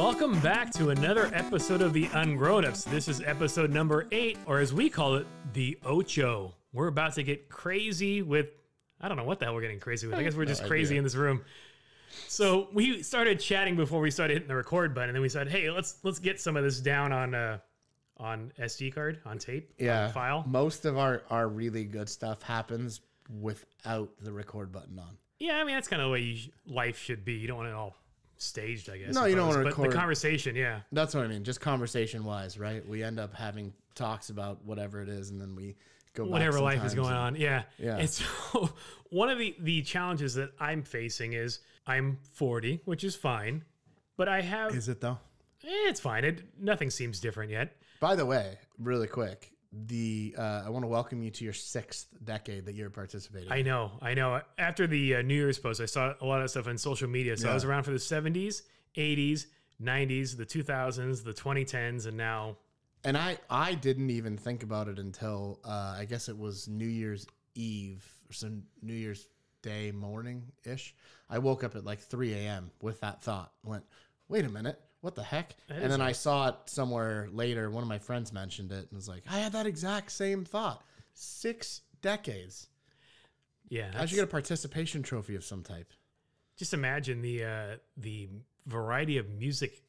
welcome back to another episode of the Ungrown Ups. This is episode number eight, or as we call it, the Ocho. We're about to get crazy with, I don't know what the hell we're getting crazy with. I guess we're just crazy in this room. So we started chatting before we started hitting the record button, and then we said, "Hey, let's let's get some of this down on uh, on SD card, on tape, yeah on file." most of our our really good stuff happens without the record button on Yeah, I mean that's kind of the way you, life should be. You don't want it all staged, I guess. No, you don't suppose, wanna but the conversation. Yeah, that's what i mean just conversation wise right we end up having talks about whatever it is and then we go whatever life is going and- on. Yeah. Yeah. And so one of the the challenges that I'm facing is I'm 40, which is fine, but I have is it though eh, it's fine. It nothing seems different yet. by the way really quick the uh, i want to welcome you to your sixth decade that you're participating I know, I know. After the uh, New Year's post, I saw a lot of stuff on social media. So I was around for the 70s, 80s, 90s, the 2000s, the 2010s, and now and i i didn't even think about it until uh, i guess it was new year's eve or some new year's day morning ish i woke up at like 3 a.m with that thought went wait a minute what the heck and then i saw it somewhere later one of my friends mentioned it and was like i had that exact same thought six decades yeah, i should get a participation trophy of some type just imagine the uh, the variety of music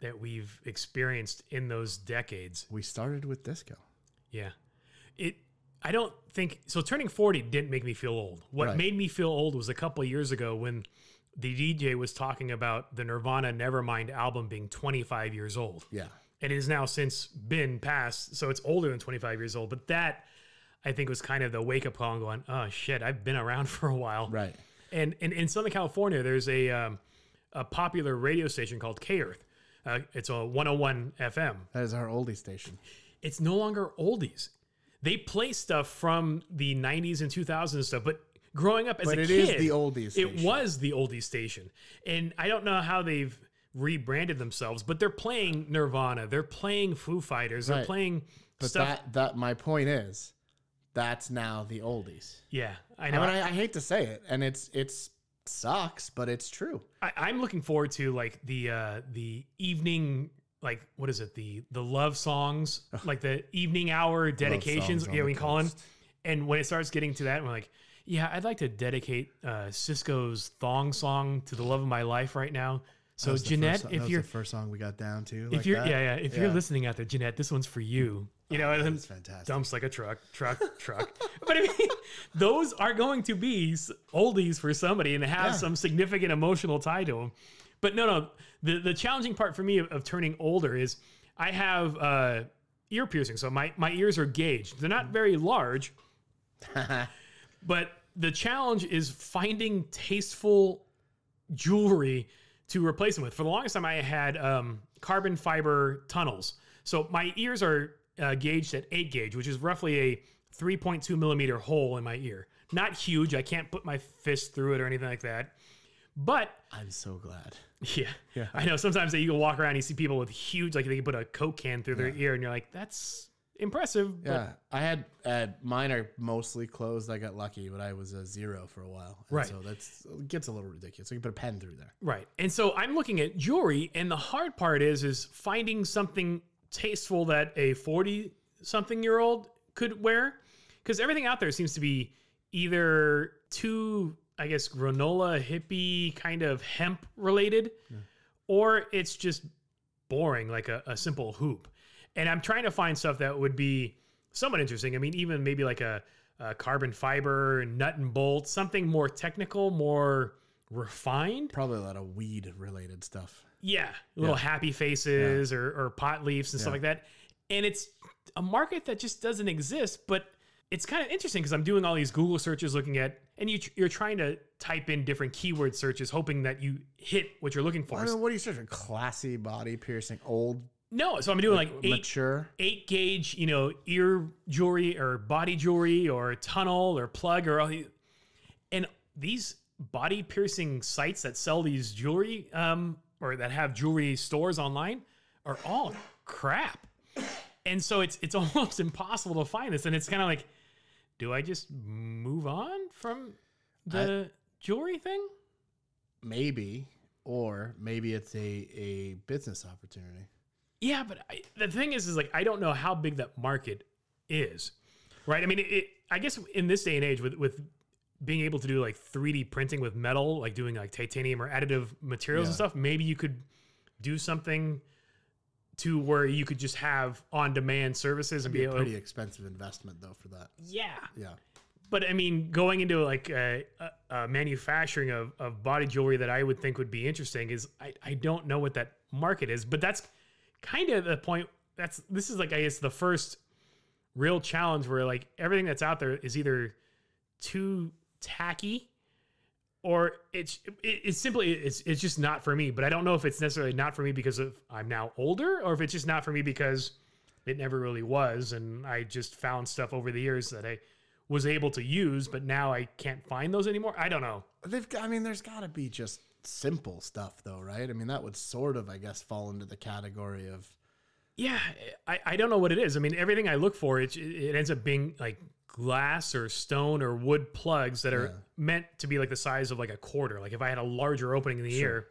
that we've experienced in those decades. we started with disco Yeah. It I don't think so turning 40 didn't make me feel old. What Right. made me feel old was a couple of years ago when the DJ was talking about the Nirvana Nevermind album being 25 years old. yeah And it has now since been passed, so it's older than 25 years old, but that I think was kind of the wake up call and going, "Oh shit, I've been around for a while." right And, and in Southern California, there's a um, a popular radio station called K Earth. Uh, it's a 101 FM. that is our oldie station It's no longer oldies. They play stuff from the 90s and 2000s and stuff, but growing up as but a it kid, is the oldies it was the oldies station. And I don't know how they've rebranded themselves, but they're playing Nirvana, they're playing Foo Fighters, they're Right. playing but stuff. that that my point is that's now the oldies yeah, I I know. mean, I, I hate to say it, and it's it's sucks, but it's true. I, I'm looking forward to like the uh the evening like what is it the the love songs like the evening hour dedications yeah we call them and when it starts getting to that we're like yeah I'd like to dedicate uh Sisqo's thong song to the love of my life right now so That was the Jeanette first, if you're the first song we got down to, if like you're that. yeah yeah if you're listening out there Jeanette this one's for you you know and then fantastic. dumps like a truck, truck, truck. But I mean, those are going to be oldies for somebody and have Yeah. some significant emotional tie to them. But no, no. The the challenging part for me of, of turning older is I have uh, ear piercing, so my my ears are gauged. They're not very large, but the challenge is finding tasteful jewelry to replace them with. For the longest time, I had um, carbon fiber tunnels. So my ears are uh, gauged at 8 gauge, which is roughly a 3.2 millimeter hole in my ear. Not huge. I can't put my fist through it or anything like that. But I'm so glad. yeah, Yeah. I know sometimes that you can walk around and you see people with huge, like they can put a Coke can through their ear and you're like, that's impressive. But Yeah, I had uh, mine are mostly closed. I got lucky, but I was a zero for a while. And Right. So that's it gets a little ridiculous. So you can put a pen through there. Right. And so I'm looking at jewelry, and the hard part is is finding something tasteful that a 40 something year old could wear. Because everything out there seems to be either too, I guess, granola hippie kind of hemp related, or it's just boring, like a, a simple hoop. And I'm trying to find stuff that would be somewhat interesting. I mean, even maybe like a, a carbon fiber, nut and bolt, something more technical, more refined. Probably a lot of weed related stuff. Yeah, little Yeah. happy faces or, or pot leaves and stuff like that. And it's a market that just doesn't exist, but it's kind of interesting because I'm doing all these Google searches looking at, and you, you're trying to type in different keyword searches, hoping that you hit what you're looking for. I mean, what are you searching? Classy body piercing, old, no, so I'm doing like eight, mature. eight gauge, you know, ear jewelry or body jewelry or tunnel or plug or all these. And these body piercing sites that sell these jewelry um, or that have jewelry stores online are all crap. And so it's it's almost impossible to find this. And it's kind of like, do I just move on from the jewelry thing? Maybe. or maybe it's a a business opportunity. Yeah, but I, the thing is, is like I don't know how big that market is, right? I mean, it, it, I guess in this day and age, with with being able to do like 3D printing with metal, like doing like titanium or additive materials and stuff, maybe you could do something to where you could just have on demand services and Be be a pretty expensive investment though for that. yeah, Yeah. but I mean, going into like a, a, a manufacturing of, of body jewelry that I would think would be interesting is I, I don't know what that market is, but that's kind of the point. That's this is like I guess the first real challenge where like everything that's out there is either too tacky or it's it, it's simply it's it's just not for me. But I don't know if it's necessarily not for me because of I'm now older or if it's just not for me because it never really was and I just found stuff over the years that I was able to use, but now I can't find those anymore. I don't know. They've I mean, there's got to be just simple stuff though, right? I mean, that would sort of, I guess, fall into the category of Yeah, I, I don't know what it is. I mean, everything I look for, it, it ends up being like glass or stone or wood plugs that are Yeah. meant to be like the size of like a quarter. Like if I had a larger opening in the ear,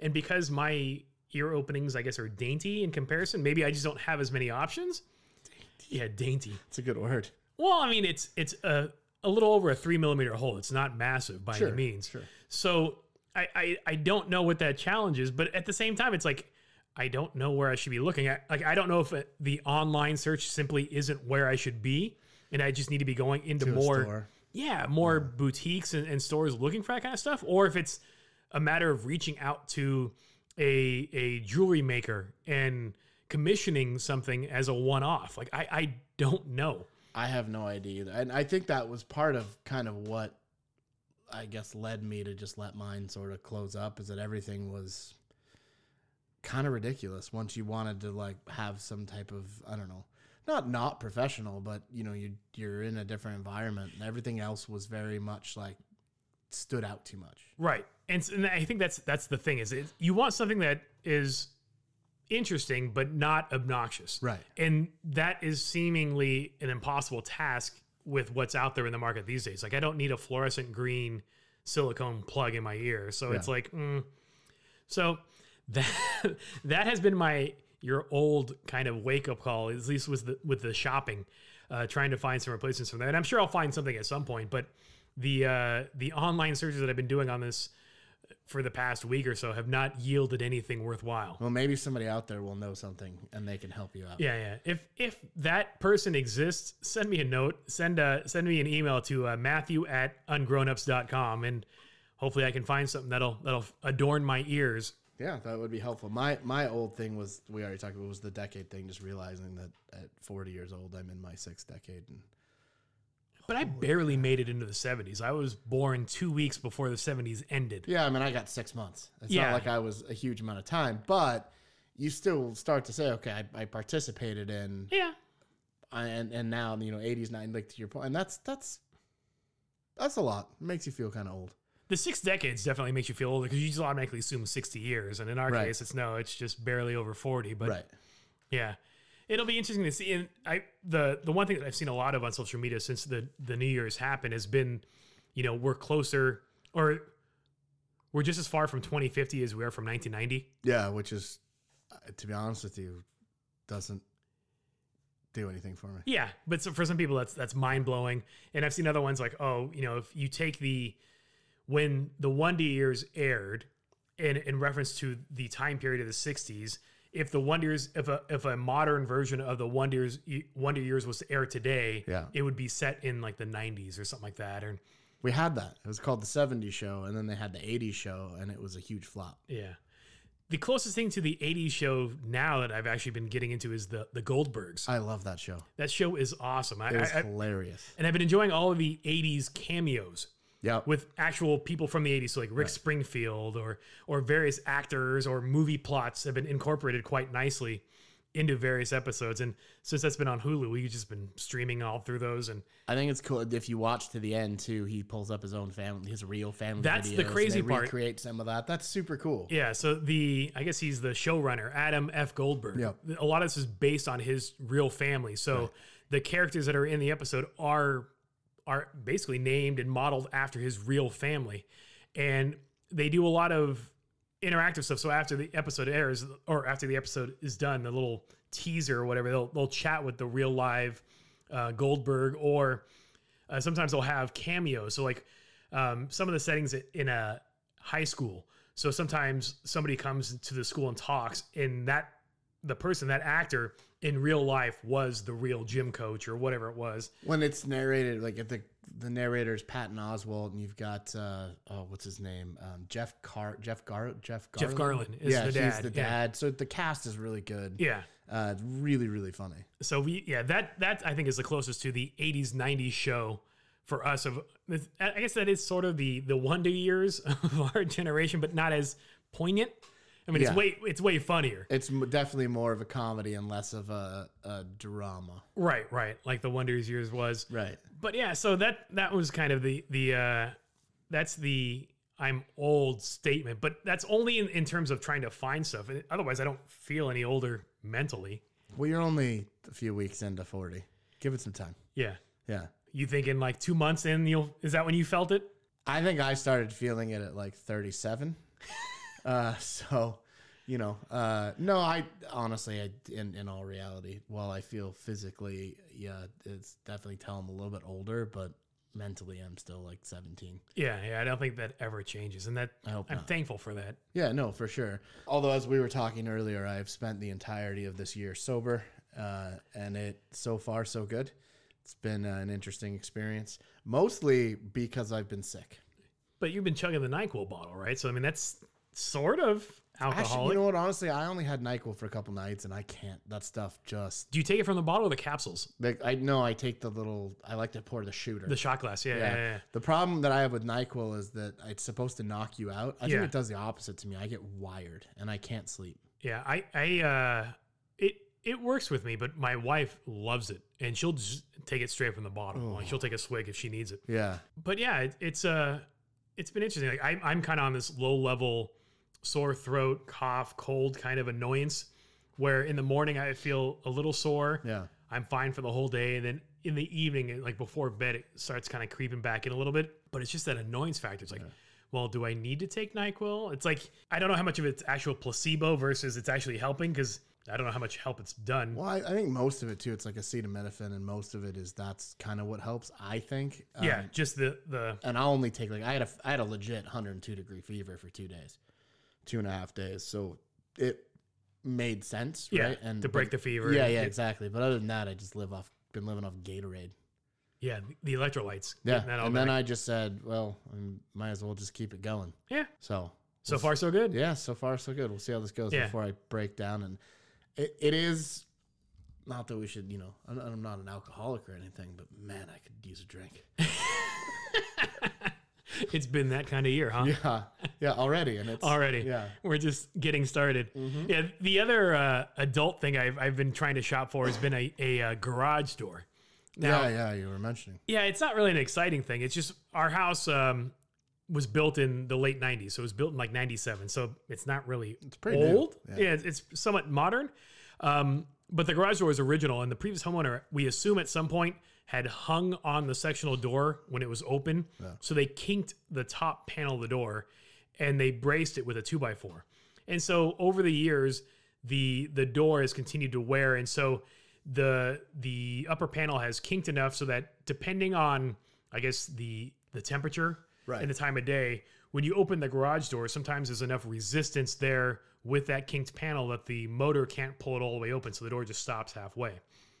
and because my ear openings, I guess, are dainty in comparison, maybe I just don't have as many options. Yeah, dainty. it's a good word. Well, I mean, it's it's a a little over a three millimeter hole. It's not massive by Sure, any means. sure. So I, I I don't know what that challenge is, but at the same time, it's like I don't know where I should be looking at. Like I don't know if it, the online search simply isn't where I should be, and I just need to be going into To more yeah more boutiques and, and stores looking for that kind of stuff, or if it's a matter of reaching out to a a jewelry maker and commissioning something as a one off. Like I I don't know. I have no idea either. And I think that was part of kind of what I guess led me to just let mine sort of close up is that everything was kind of ridiculous once you wanted to like have some type of I don't know, not not professional, but you know, you you're in a different environment and everything else was very much like stood out too much. Right. And, and I think that's that's the thing is it, you want something that is interesting but not obnoxious. Right. And that is seemingly an impossible task with what's out there in the market these days. Like I don't need a fluorescent green silicone plug in my ear. So it's like mm. so that that has been my your old kind of wake up call at least with the with the shopping uh, trying to find some replacements from that. And I'm sure I'll find something at some point, but the uh, the online searches that I've been doing on this for the past week or so have not yielded anything worthwhile. Well, maybe somebody out there will know something and they can help you out. Yeah, yeah. If if that person exists, send me a note. Send uh send me an email to uh, Matthew at ungrownups.com and hopefully I can find something that'll that'll adorn my ears. Yeah, that would be helpful. My my old thing was we already talked about was the decade thing. Just realizing that at 40 years old, I'm in my sixth decade, and But I barely made it into the 70s. I was born 2 weeks before the 70s ended. yeah, I mean, I got six months. It's Yeah. not like I was a huge amount of time, but you still start to say, okay, I, I participated in, Yeah. and and now you know, 80s, 90s, like to your point, and that's that's that's a lot. It makes you feel kind of old. The six decades definitely makes you feel older because you just automatically assume 60 years. And in our Right. case, it's no, it's just barely over 40. But right. Yeah. It'll be interesting to see. And I the the one thing that I've seen a lot of on social media since the the New Year's happened has been, you know, we're closer or we're just as far from 2050 as we are from 1990. Yeah, which is, uh, to be honest with you, doesn't do anything for me. Yeah, but so for some people that's that's mind blowing. And I've seen other ones like, oh, you know, if you take the when the Wonder Years aired, in in reference to the time period of the '60s, if the Wonder Years, if a if a modern version of the Wonder Years Wonder Years was to air today, Yeah. it would be set in like the '90s or something like that. Or We had that. It was called the 70s show, and then they had the 80s show, and it was a huge flop. yeah. The closest thing to the '80s show now that I've actually been getting into is the the Goldbergs. I love that show. that show is awesome. I, It was I, I- hilarious. and I've been enjoying all of the '80s cameos. Yeah. with actual people from the 80s so like rick springfield or or various actors or movie plots have been incorporated quite nicely into various episodes and since that's been on hulu we've just been streaming all through those and I think it's cool if you watch to the end too. He pulls up his own family, his real family. That's the videos, and crazy part. Recreate some of that. That's super cool. yeah so the i guess he's the showrunner adam f goldberg Yep. a lot of this is based on his real family so the characters that are in the episode are are basically named and modeled after his real family and they do a lot of interactive stuff. So after the episode airs, or after the episode is done, the little teaser or whatever, they'll they'll chat with the real live uh, Goldberg, or uh, sometimes they'll have cameos. So like um, some of the settings in a high school. So sometimes somebody comes to the school and talks, and that the person, that actor in real life was the real gym coach or whatever it was. When it's narrated, like at the the narrator's Patton Oswalt, and you've got uh, oh, what's his name? Um, Jeff Car Jeff Gar Jeff Garlin. Jeff Garlin is yeah, the dad. he's the yeah. dad. So the cast is really good. Yeah. Uh, really, really funny. So we yeah that that I think is the closest to the 80s 90s show for us of I guess that is sort of the the wonder years of our generation but not as poignant. I mean Yeah. it's way it's way funnier. It's m- definitely more of a comedy and less of a, a drama. Right, right. Like the Wonders years was. Right. But yeah, so that that was kind of the the uh that's the I'm old statement, but that's only in, in terms of trying to find stuff. And Otherwise, I don't feel any older mentally. Well, you're only a few weeks into 40. Give it some time. Yeah. Yeah. You think in like two months in, you'll is that when you felt it? I think I started feeling it at like 37. Uh, so, you know, uh, no, I honestly, I, in, in all reality, while I feel physically, yeah, it's definitely telling I'm a little bit older, but mentally I'm still like 17. Yeah, yeah. I don't think that ever changes, and that I hope I'm not. thankful for that. Yeah, no, for sure. Although, as we were talking earlier, I've spent the entirety of this year sober, uh, and it so far so good. It's been uh, an interesting experience, mostly because I've been sick. But you've been chugging the Nyquil bottle, right? So I mean, that's sort of alcoholic. Actually, you know what? Honestly, I only had Nyquil for a couple nights, and I can't. That stuff just. Do you take it from the bottle or the capsules? Like, I know I take the little. I like to pour the shooter. The shot glass. Yeah, yeah. yeah. yeah. The problem that I have with Nyquil is that it's supposed to knock you out. I Yeah. think it does the opposite to me. I get wired and I can't sleep. Yeah, I, I, uh, it, it works with me, but my wife loves it, and she'll just take it straight from the bottle. Like she'll take a swig if she needs it. Yeah. But yeah, it, it's uh, it's been interesting. Like I, I'm kind of on this low level sore throat, cough, cold kind of annoyance, where in the morning I feel a little sore. Yeah. I'm fine for the whole day, and then in the evening, like before bed, it starts kind of creeping back in a little bit. But it's just that annoyance factor. It's like, well, do I need to take Nyquil? It's like I don't know how much of it's actual placebo versus it's actually helping because I don't know how much help it's done. Well, I, I think most of it too. It's like acetaminophen, and most of it is that's kind of what helps. I think. Um, yeah, just the the And I only take like I had a I had a legit 102 degree fever for two days, two and a half days. So it made sense, yeah right? And to break but- the fever. Yeah, yeah, it- exactly. But other than that, I just live off. Been living off Gatorade. yeah. The electrolytes. Yeah, and then. I just said, well, I might as well just keep it going. yeah. So So far, so good. yeah, so far so good. We'll see how this goes Yeah. before I break down. And it, it is not that we should, you know, I'm, I'm not an alcoholic or anything, but man, I could use a drink. It's been that kind of year, huh? Yeah, yeah, already, and it's Already. Yeah, We're just getting started. Yeah. The other uh, adult thing I've, I've been trying to shop for has been a, a, uh garage door. Now, yeah, yeah. You were mentioning. Yeah, it's not really an exciting thing. It's just our house um, was built in the late '90s, so it was built in like '97. So it's not really it's pretty new. old. Yeah. Yeah, it's, it's somewhat modern. Um, but the garage door is original, and the previous homeowner, we assume at some point, had hung on the sectional door when it was open. So they kinked the top panel of the door, and they braced it with a two by four. And so over the years, the the door has continued to wear, and so the the upper panel has kinked enough so that depending on I guess the the temperature Right. and the time of day, when you open the garage door, sometimes there's enough resistance there with that kinked panel that the motor can't pull it all the way open, so the door just stops halfway.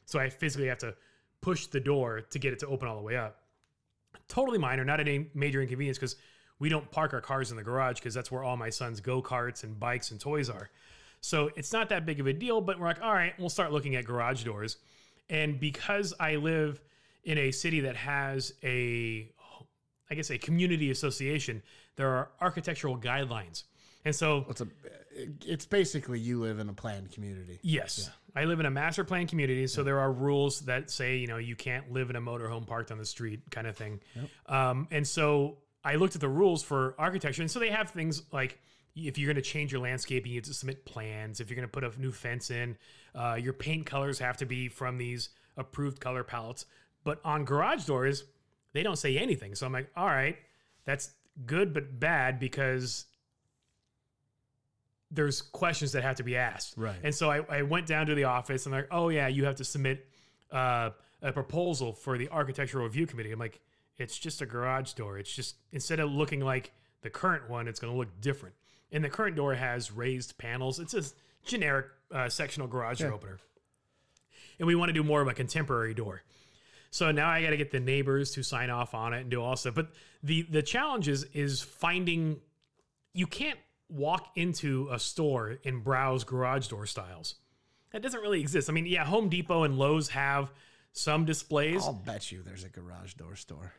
So I physically have to push the door to get it to open all the way up. Totally minor, not any major inconvenience because we don't park our cars in the garage because that's where all my son's go karts and bikes and toys are. So it's not that big of a deal, but we're like, all right, we'll start looking at garage doors. And because I live in a city that has a, I guess, a community association, there are architectural guidelines. And so, It's a. It's basically you live in a planned community. yes, I live in a master plan community. So there are rules that say, you know, you can't live in a motorhome parked on the street kind of thing. Um, and so I looked at the rules for architecture. And so they have things like, if you're going to change your landscaping, you have to submit plans. If you're going to put a new fence in, uh, your paint colors have to be from these approved color palettes. But on garage doors, they don't say anything. So I'm like, all right, that's good but bad because there's questions that have to be asked. Right. And so I, I went down to the office and like, oh yeah, you have to submit uh, a proposal for the architectural review committee. I'm like, it's just a garage door. It's just instead of looking like the current one, it's going to look different. And the current door has raised panels. It's a generic uh, sectional garage door opener. And we want to do more of a contemporary door. So now I got to get the neighbors to sign off on it and do all stuff. But the the challenge is is finding. You can't walk into a store and browse garage door styles. That doesn't really exist. I mean, yeah, Home Depot and Lowe's have some displays, I'll bet you there's a garage door store.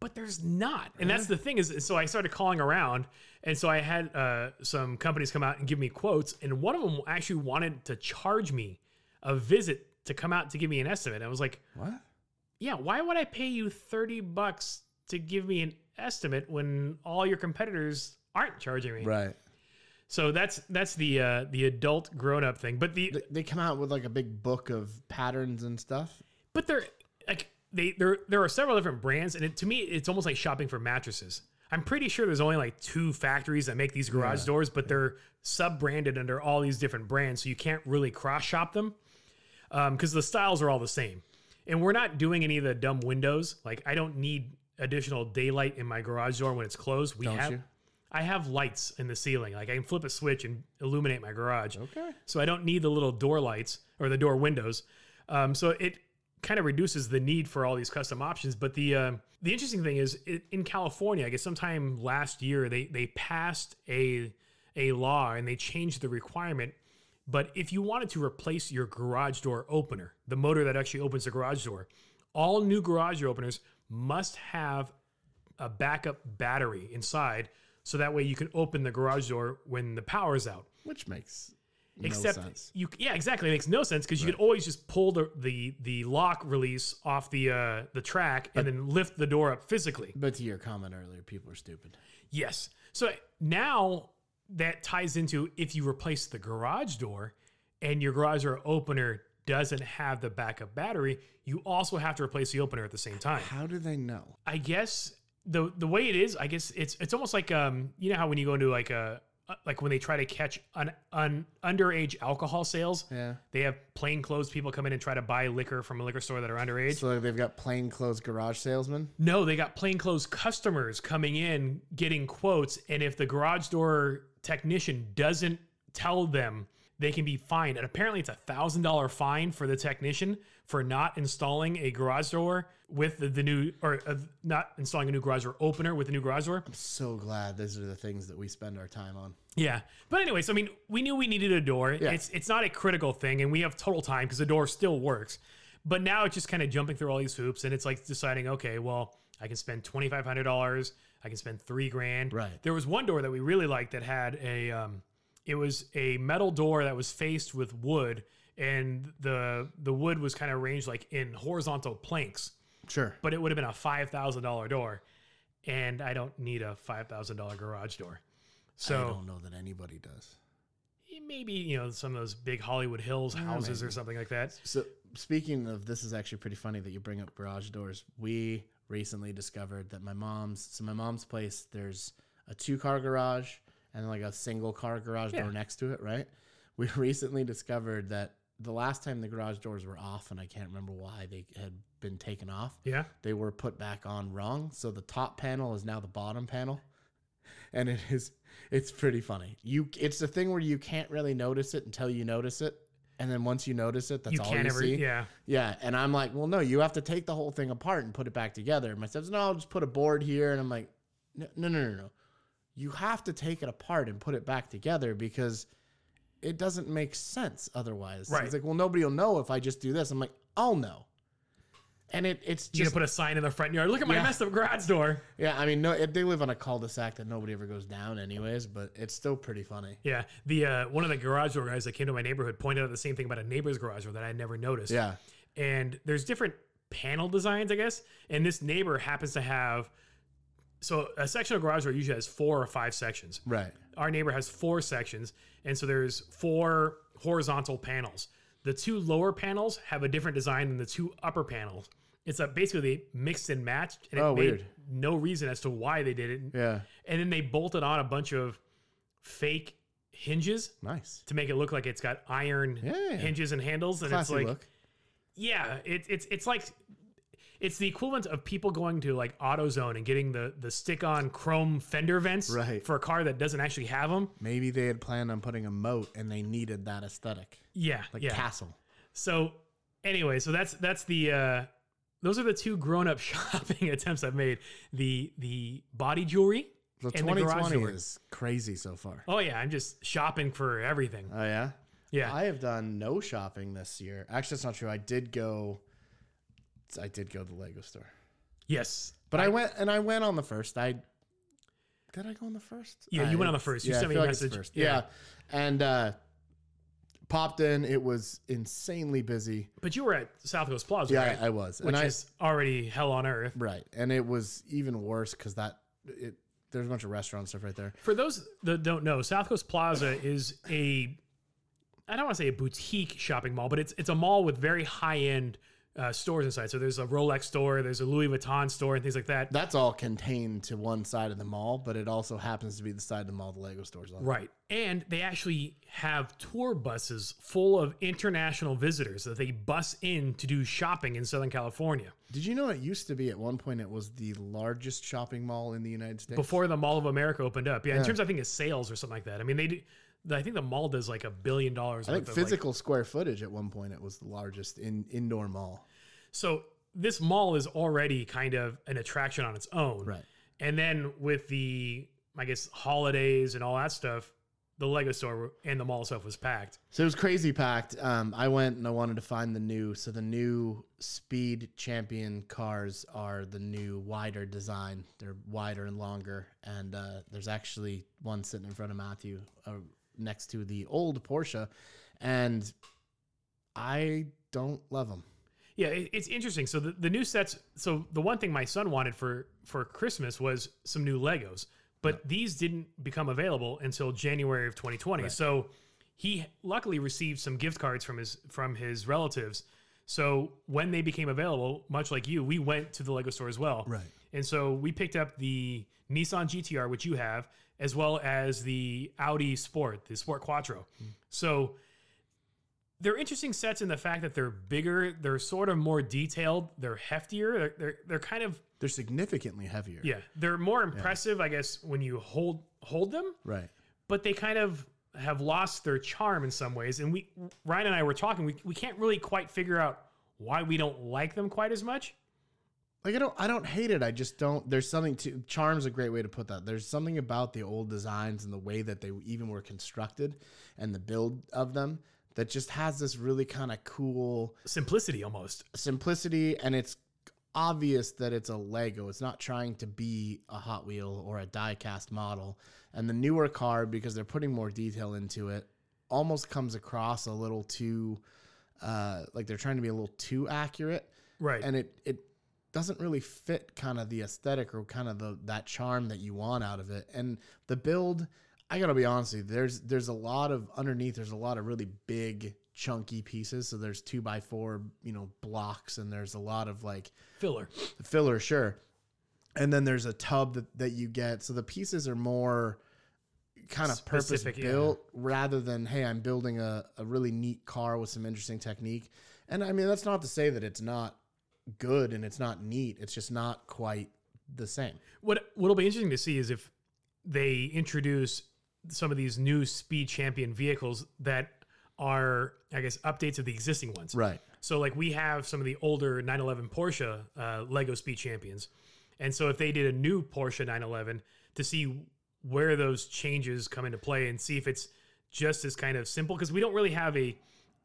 but there's not. And that's the thing is, so I started calling around, and so I had uh, some companies come out and give me quotes, and one of them actually wanted to charge me a visit to come out to give me an estimate. I was like, What? yeah, why would I pay you 30 bucks to give me an estimate when all your competitors aren't charging me? Right. So that's that's the uh, the adult grown up thing. But the They, come out with like a big book of patterns and stuff. but they're like they there there are several different brands, and it, to me it's almost like shopping for mattresses. I'm pretty sure there's only like two factories that make these garage doors, but they're sub branded under all these different brands, so you can't really cross shop them because the styles are all the same. And we're not doing any of the dumb windows. Like I don't need additional daylight in my garage door when it's closed. We Don't have you? I have lights in the ceiling. Like I can flip a switch and illuminate my garage. Okay. So I don't need the little door lights or the door windows. Um, so it kind of reduces the need for all these custom options. But the uh, the interesting thing is it, in California, I guess sometime last year they they passed a a law and they changed the requirement. But if you wanted to replace your garage door opener, the motor that actually opens the garage door, all new garage door openers must have a backup battery inside so that way you can open the garage door when the power's out. Which makes Except no sense. you, yeah, exactly. It makes no sense because you could always just pull the, the the lock release off the uh, the track and then lift the door up physically. But to your comment earlier, people are stupid. Yes. So now that ties into if you replace the garage door and your garage door opener doesn't have the backup battery, you also have to replace the opener at the same time. How do they know? I guess the the way it is, I guess it's it's almost like um you know how when you go into like a uh, like when they try to catch un, un underage alcohol sales, Yeah. they have plainclothes people come in and try to buy liquor from a liquor store that are underage. So like, they've got plain clothes garage salesmen. No, they got plainclothes customers coming in getting quotes, and if the garage door technician doesn't tell them, they can be fined. And apparently, it's a thousand dollar fine for the technician for not installing a garage door with the, the new or uh, not installing a new garage door opener with the new garage door. I'm so glad these are the things that we spend our time on. Yeah, but anyways, I mean, we knew we needed a door. Yeah. It's it's not a critical thing, and we have total time because the door still works. But now it's just kind of jumping through all these hoops, and it's like deciding, okay, well, I can spend twenty five hundred dollars, I can spend three grand. Right. There was one door that we really liked that had a, um, it was a metal door that was faced with wood, and the the wood was kind of arranged like in horizontal planks, Sure. but it would have been a five thousand dollar door, and I don't need a five thousand dollar garage door. So I don't know that anybody does. maybe you know some of those big Hollywood Hills houses or something like that. So speaking of this is actually pretty funny that you bring up garage doors. We recently discovered that my mom's so my mom's place there's a two car garage and like a single car garage Yeah. door next to it, right? We recently discovered that the last time the garage doors were off and I can't remember why they had been taken off, Yeah, they were put back on wrong. So the top panel is now the bottom panel. And it is it's pretty funny. You it's the thing where you can't really notice it until you notice it. And then once you notice it, that's you all you ever. see. Yeah, Yeah, and I'm like, well, no, you have to take the whole thing apart and put it back together. And my says, no, I'll just put a board here. And I'm like, no, no, no, no, no. You have to take it apart and put it back together because it doesn't make sense otherwise. Right. It's like, well, nobody will know if I just do this. I'm like, I'll know. And it, it's you just, gonna put a sign in the front yard. Look at my Yeah. messed up garage door. yeah, I mean, no, it, they live on a cul-de-sac that nobody ever goes down anyways, but it's still pretty funny. Yeah, the uh, one of the garage door guys that came to my neighborhood pointed out the same thing about a neighbor's garage door that I had never noticed. Yeah. and there's different panel designs, I guess. And this neighbor happens to have. So a sectional garage door usually has four or five sections. Right. our neighbor has four sections and so there's four horizontal panels the two lower panels have a different design than the two upper panels it's a basically mixed and matched and it Oh, made weird. no reason as to why they did it Yeah. and then they bolted on a bunch of fake hinges Nice. to make it look like it's got iron Yeah. hinges and handles, and Classy it's like look. yeah, it, it's it's like it's the equivalent of people going to like AutoZone and getting the the stick-on chrome fender vents Right. for a car that doesn't actually have them. Maybe they had planned on putting a moat and they needed that aesthetic, Yeah, like yeah. castle. So anyway, so that's that's the uh those are the two grown-up shopping attempts I've made. The the body jewelry. And the garage 2020 door. is crazy so far. Oh yeah, I'm just shopping for everything. Oh yeah. Yeah. I have done no shopping this year. Actually, that's not true. I did go. I did go to the Lego store, yes. but I, went and I went on the first. I did I go on the first? Yeah, you went on the first. You yeah, sent me a like message. first. Yeah. Yeah. and uh, popped in. It was insanely busy. But you were at South Coast Plaza, Yeah, right? I, I was, Which and I is already hell on earth. right, and it was even worse because that it. There's a bunch of restaurant stuff right there. For those that don't know, South Coast Plaza is a I don't want to say a boutique shopping mall, but it's it's a mall with very high end uh, stores inside. So there's a Rolex store, there's a Louis Vuitton store, and things like that. That's all contained to one side of the mall, but it also happens to be the side of the mall the Lego stores on. Right. And they actually have tour buses full of international visitors that they bus in to do shopping in Southern California. Did you know it used to be at one point it was the largest shopping mall in the United States? Before the Mall of America opened up. Yeah, in terms I think of sales or something like that. I mean they do I think the mall does like a billion dollars. I think of, like, physical square footage at one point it was the largest in indoor mall. So this mall is already kind of an attraction on its own. Right. And then with the, I guess, holidays and all that stuff, the Lego store and the mall itself was packed. So it was crazy packed. Um, I went and I wanted to find the new. So the new Speed Champion cars are the new wider design. They're wider and longer, and uh, there's actually one sitting in front of Matthew uh, next to the old Porsche, and I don't love them. Yeah, it's interesting. So the, the new sets. So the one thing my son wanted for for Christmas was some new Legos, but these didn't become available until January of 2020. So he luckily received some gift cards from his from his relatives. So when they became available, much like you, we went to the Lego store as well. Right. And so we picked up the Nissan GTR, which you have, as well as the Audi Sport, the Sport Quattro. So they're interesting sets in the fact that they're bigger, they're sort of more detailed, they're heftier, they're they're, they're kind of They're significantly heavier. yeah, they're more impressive, I guess, when you hold hold them, Right. but they kind of have lost their charm in some ways. And we Ryan and I were talking, we we can't really quite figure out why we don't like them quite as much. Like I don't I don't hate it. I just don't there's something to charm's a great way to put that. There's something about the old designs and the way that they even were constructed and the build of them that just has this really kind of cool Simplicity almost. simplicity and it's obvious that it's a Lego. It's not trying to be a Hot Wheel or a die cast model. And the newer car because they're putting more detail into it almost comes across a little too uh like they're trying to be a little too accurate Right. and it it doesn't really fit kind of the aesthetic or kind of the that charm that you want out of it. And the build, I gotta be honest with you, there's there's a lot of underneath. There's a lot of really big chunky pieces. So there's two by four, you know, blocks, and there's a lot of like filler. filler, sure. And then there's a tub that, that you get. So the pieces are more kind of purpose Specific, yeah. built rather than, hey, I'm building a, a really neat car with some interesting technique. And I mean, that's not to say that it's not good and it's not neat. It's just not quite the same. What what'll be interesting to see is if they introduce some of these new speed champion vehicles that are, I guess, updates of the existing ones. Right. So like we have some of the older 911 Porsche uh, Lego Speed Champions, and so if they did a new Porsche 911 to see where those changes come into play and see if it's just as kind of simple because we don't really have a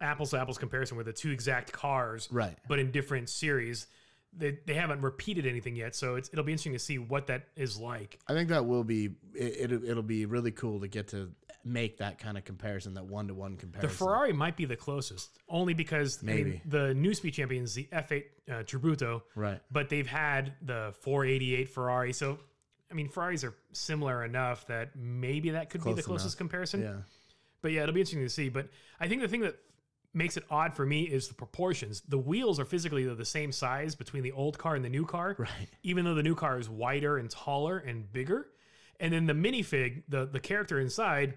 apples to apples comparison with the two exact cars, Right. But in different series, they, they haven't repeated anything yet, so it's, it'll be interesting to see what that is like. I think that will be, it, it'll, it'll be really cool to get to make that kind of comparison, that one to one comparison. The. Ferrari might be the closest, only because I mean, Maybe. the new speed champion is the F8 uh, Tributo, Right. but they've had the 488 Ferrari. So, I mean, Ferraris are similar enough that maybe that could be the closest comparison. Yeah. But yeah, it'll be interesting to see. But I think the thing that makes it odd for me is the proportions. The wheels are physically the same size between the old car and the new car, Right. even though the new car is wider and taller and bigger. And then the minifig, the the character inside,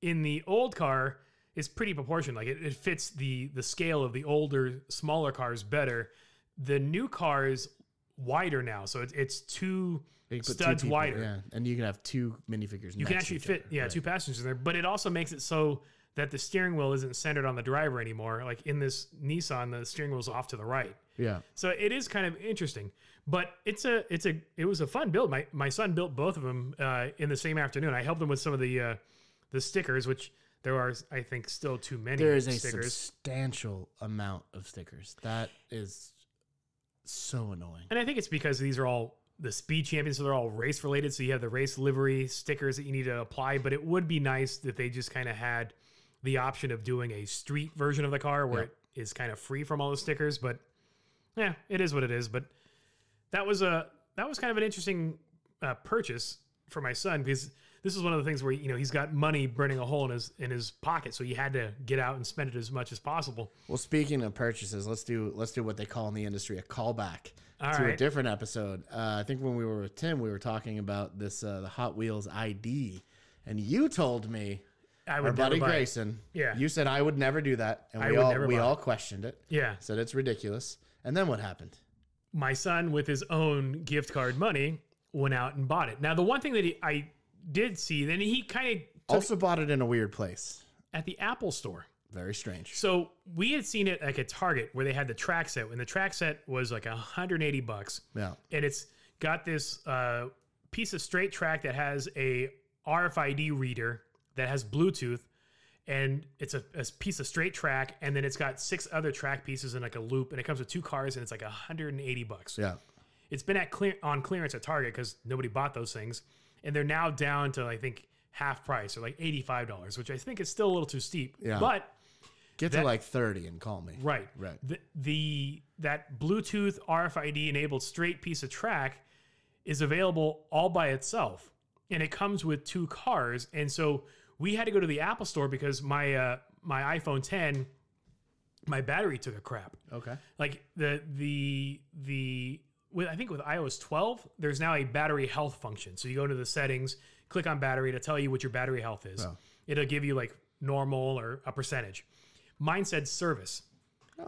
in the old car is pretty proportioned. Like it, it fits the the scale of the older, smaller cars better. The new car is wider now, so it's it's two put two studs people- wider. Yeah, and you can have two minifigures. You can actually fit yeah two passengers in there, but it also makes it so that the steering wheel isn't centered on the driver anymore. Like in this Nissan, the steering wheel's off to the right. Yeah. So it is kind of interesting, but it's a it's a it was a fun build. My my son built both of them uh, in the same afternoon. I helped him with some of the uh, the stickers, which there are I think still too many There is a substantial amount of stickers. That is so annoying. And I think it's because these are all the speed champions, so they're all race related. So you have the race livery stickers that you need to apply. But it would be nice that they just kind of had the option of doing a street version of the car where it is kind of free from all the stickers. But yeah, it is what it is. But that was a that was kind of an interesting uh, purchase for my son because this is one of the things where you know he's got money burning a hole in his in his pocket, so he had to get out and spend it as much as possible. Well, speaking of purchases, let's do let's do what they call in the industry a callback All to a different episode. Uh, I think when we were with Tim, we were talking about this uh, the Hot Wheels ID, and you told me I our would buddy buy it. Grayson. Yeah. You said I would never do that, and I we would all never we buy all questioned it. Yeah, Said it's ridiculous. And then what happened? my son with his own gift card money went out and bought it. Now the one thing that he, I did see, then he kind of Also bought it in a weird place. at the Apple store. Very strange. So we had seen it like at Target where they had the track set, and the track set was like 180 bucks, Yeah. and it's got this uh, piece of straight track that has a RFID reader that has Bluetooth, and it's a, a piece of straight track, and then it's got six other track pieces in like a loop, and it comes with two cars, and it's like 180 bucks. Yeah. it's been at clear on clearance at Target because nobody bought those things, and they're now down to I think half price or like eighty five dollars, which I think is still a little too steep. Yeah. But Get That- to like 30 and call me. right, Right. The, the that Bluetooth RFID enabled straight piece of track is available all by itself, and it comes with two cars. And so we had to go to the Apple store because my uh, my iPhone 10, my battery took a crap. Okay. like the the the with I think with iOS 12, there's now a battery health function. So you go into the settings, click on battery to tell you what your battery health is. Oh. It'll give you like normal or a percentage. Mine said service.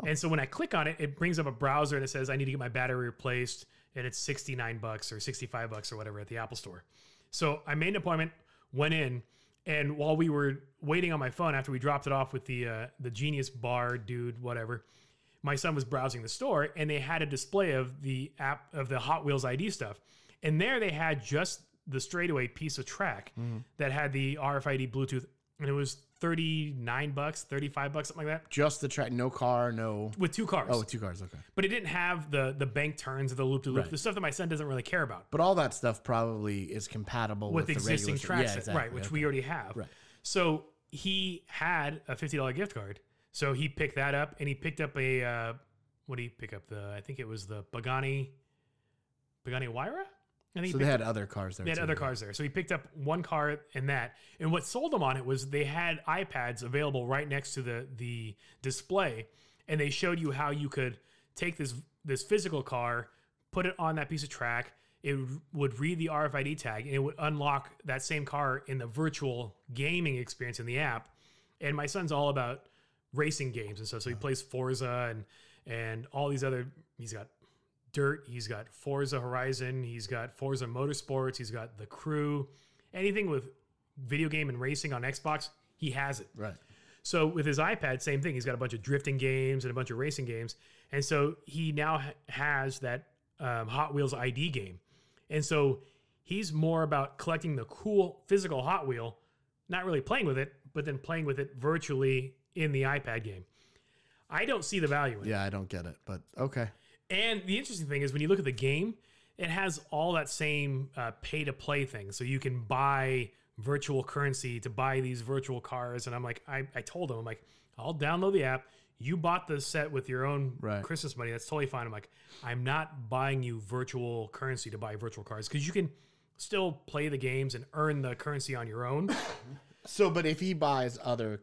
And so when I click on it, it brings up a browser and it says I need to get my battery replaced and it's 69 bucks or 65 bucks or whatever at the Apple store. So I made an appointment, went in, and while we were waiting on my phone after we dropped it off with the uh, the Genius Bar dude, whatever, my son was browsing the store and they had a display of the app of the Hot Wheels ID stuff. And there they had just the straightaway piece of track that had the RFID Bluetooth and it was 39 bucks, 35 bucks, something like that, Just the track, no car, no. with two cars. Oh, with two cars. Okay. But it didn't have the the bank turns or the loop to loop, the stuff that my son doesn't really care about But all that stuff probably is compatible with, with, the existing regular track yeah, exactly. right? Which we already have. Right. So he had a fifty dollar gift card, so he picked that up, and he picked up a uh, what did he pick up? The I think it was the Pagani, Pagani Huayra. Think he So they had other cars there. they had too, other yeah. cars there. So he picked up one car and that. And what sold them on it was they had iPads available right next to the the display, and they showed you how you could take this this physical car, put it on that piece of track. It would read the RFID tag and it would unlock that same car in the virtual gaming experience in the app. And my son's all about racing games and stuff. So he plays Forza and and all these other. He's got Dirt. He's got Forza Horizon. He's got Forza Motorsports. He's got The Crew. Anything with video game and racing on Xbox, he has it. Right. So with his iPad, same thing. He's got a bunch of drifting games and a bunch of racing games, and so he now ha- has that um, Hot Wheels ID game, and so he's more about collecting the cool physical Hot Wheel, not really playing with it, but then playing with it virtually in the iPad game. I don't see the value in it. Yeah, I don't get it, but okay. And the interesting thing is when you look at the game, it has all that same uh, pay to play thing. So you can buy virtual currency to buy these virtual cars. And I'm like, I, I told him, I'm like, I'll download the app. You bought the set with your own Right. Christmas money. That's totally fine. I'm like, I'm not buying you virtual currency to buy virtual cars because you can still play the games and earn the currency on your own. So, but if he buys other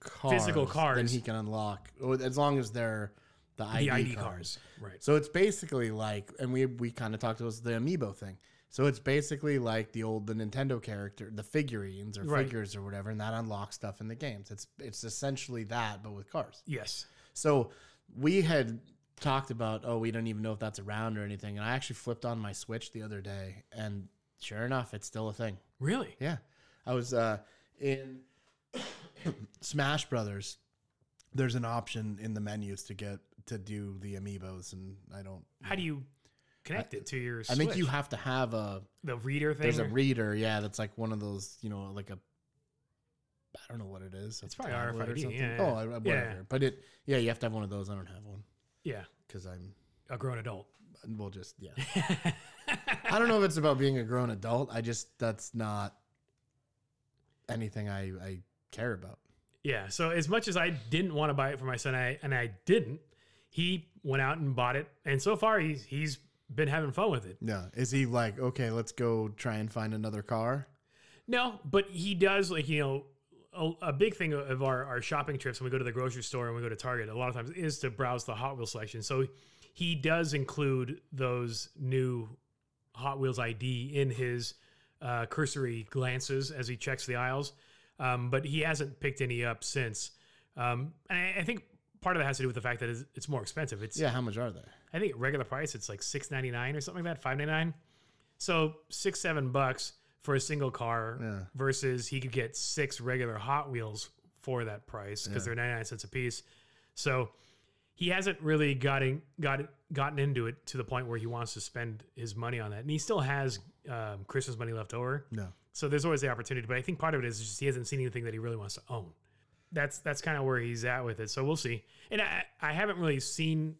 cars, Physical then he can unlock as long as they're the ID, the ID cars. cars. Right. So it's basically like, and we we kind of talked about the amiibo thing. So it's basically like the old the Nintendo character, the figurines or Right. figures or whatever, and that unlocks stuff in the games. It's it's essentially that, but with cars. Yes. So we had talked about, oh, we don't even know if that's around or anything. And I actually flipped on my Switch the other day, and sure enough, it's still a thing. Really? Yeah, I was uh, in Smash Brothers. There's an option in the menus to get to do the amiibos, and I don't. How do you connect it to your? I think you have to have a. the reader thing. There's a reader, yeah, that's like one of those, you know, like a. I don't know what it is. It's probably tablet or RFID, something. yeah, Oh. I- I- Yeah. whatever. But it, yeah, you have to have one of those. I don't have one yeah, because I'm. a grown adult. We'll just yeah. I don't know if it's about being a grown adult. I just that's not anything I I care about. Yeah. So as much as I didn't want to buy it for my son, I and I didn't, he went out and bought it, and so far he's he's been having fun with it. Yeah. Is he like okay? Let's go try and find another car. No, but he does like you know. A, a big thing of our, our shopping trips when we go to the grocery store and we go to Target a lot of times is to browse the Hot Wheels selection. So he does include those new Hot Wheels ID in his uh, cursory glances as he checks the aisles, um, but he hasn't picked any up since. Um, and I, I think part of that has to do with the fact that it's, it's more expensive. It's Yeah. How much are they? I think at regular price it's like six ninety nine or something like that, five ninety nine. So six seven bucks for a single car Yeah. versus he could get six regular Hot Wheels for that price because they're ninety nine cents a piece. So he hasn't really gotten got gotten into it to the point where he wants to spend his money on that, and he still has um, Christmas money left over. No. So there's always the opportunity, but I think part of it is just he hasn't seen anything that he really wants to own. That's that's kind of where he's at with it. So we'll see. And I I haven't really seen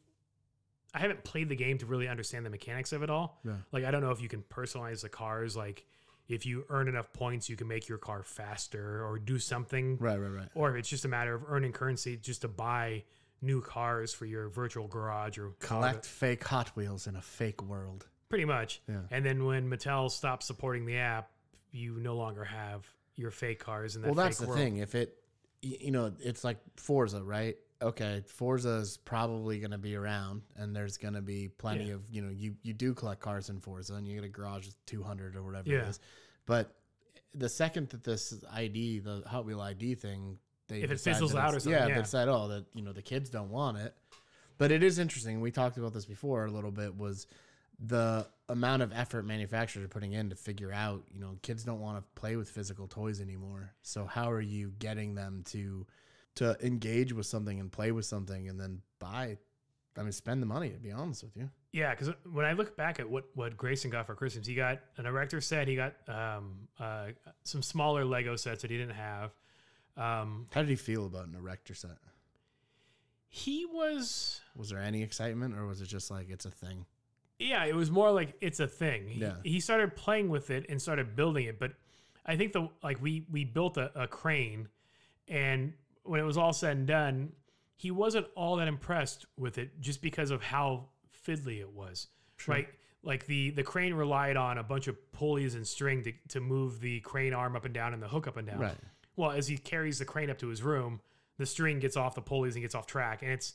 I haven't played the game to really understand the mechanics of it all. Yeah. Like I don't know if you can personalize the cars like if you earn enough points you can make your car faster or do something Right. Right. Right. or if it's just a matter of earning currency just to buy new cars for your virtual garage or Collect fake Hot Wheels in a fake world. pretty much. Yeah. And then when Mattel stops supporting the app, you no longer have your fake cars in that Well, that's the world. thing. If it, you know, it's like Forza, right? Okay, Forza is probably going to be around, and there's going to be plenty Yeah. of, you know, you you do collect cars in Forza, and you get a garage with 200 or whatever it Yeah. is. But the second that this ID, the Hot Wheel ID thing, they If it fizzles out or something, yeah, yeah. they decide, oh, that you know the kids don't want it. But it is interesting. We talked about this before a little bit. Was the amount of effort manufacturers are putting in to figure out, you know, kids don't want to play with physical toys anymore. So how are you getting them to to engage with something and play with something and then buy I mean spend the money to be honest with you. Yeah, because when I look back at what what Grayson got for Christmas, he got an erector set. He got um, uh, some smaller Lego sets that he didn't have. Um, How did he feel about an erector set? he was, Was there any excitement or was it just like it's a thing? Yeah, it was more like it's a thing. He, Yeah. he started playing with it and started building it, but I think the like we we built a, a crane, and when it was all said and done, he wasn't all that impressed with it just because of how fiddly it was. Right? Like the the crane relied on a bunch of pulleys and string to, to move the crane arm up and down and the hook up and down. Right. Well, as he carries the crane up to his room, the string gets off the pulleys and gets off track, and it's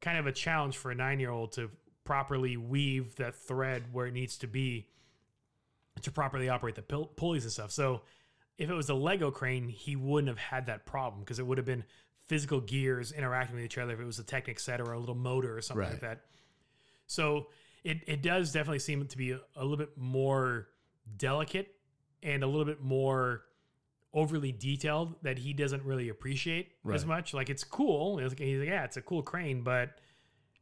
kind of a challenge for a nine year old to properly weave that thread where it needs to be to properly operate the pul- pulleys and stuff. So if it was a Lego crane, he wouldn't have had that problem because it would have been physical gears interacting with each other if it was a Technic set or a little motor or something like that. So it, it does definitely seem to be a, a little bit more delicate and a little bit more overly detailed that he doesn't really appreciate as much. Like it's cool. He's like, he's like, yeah, it's a cool crane, but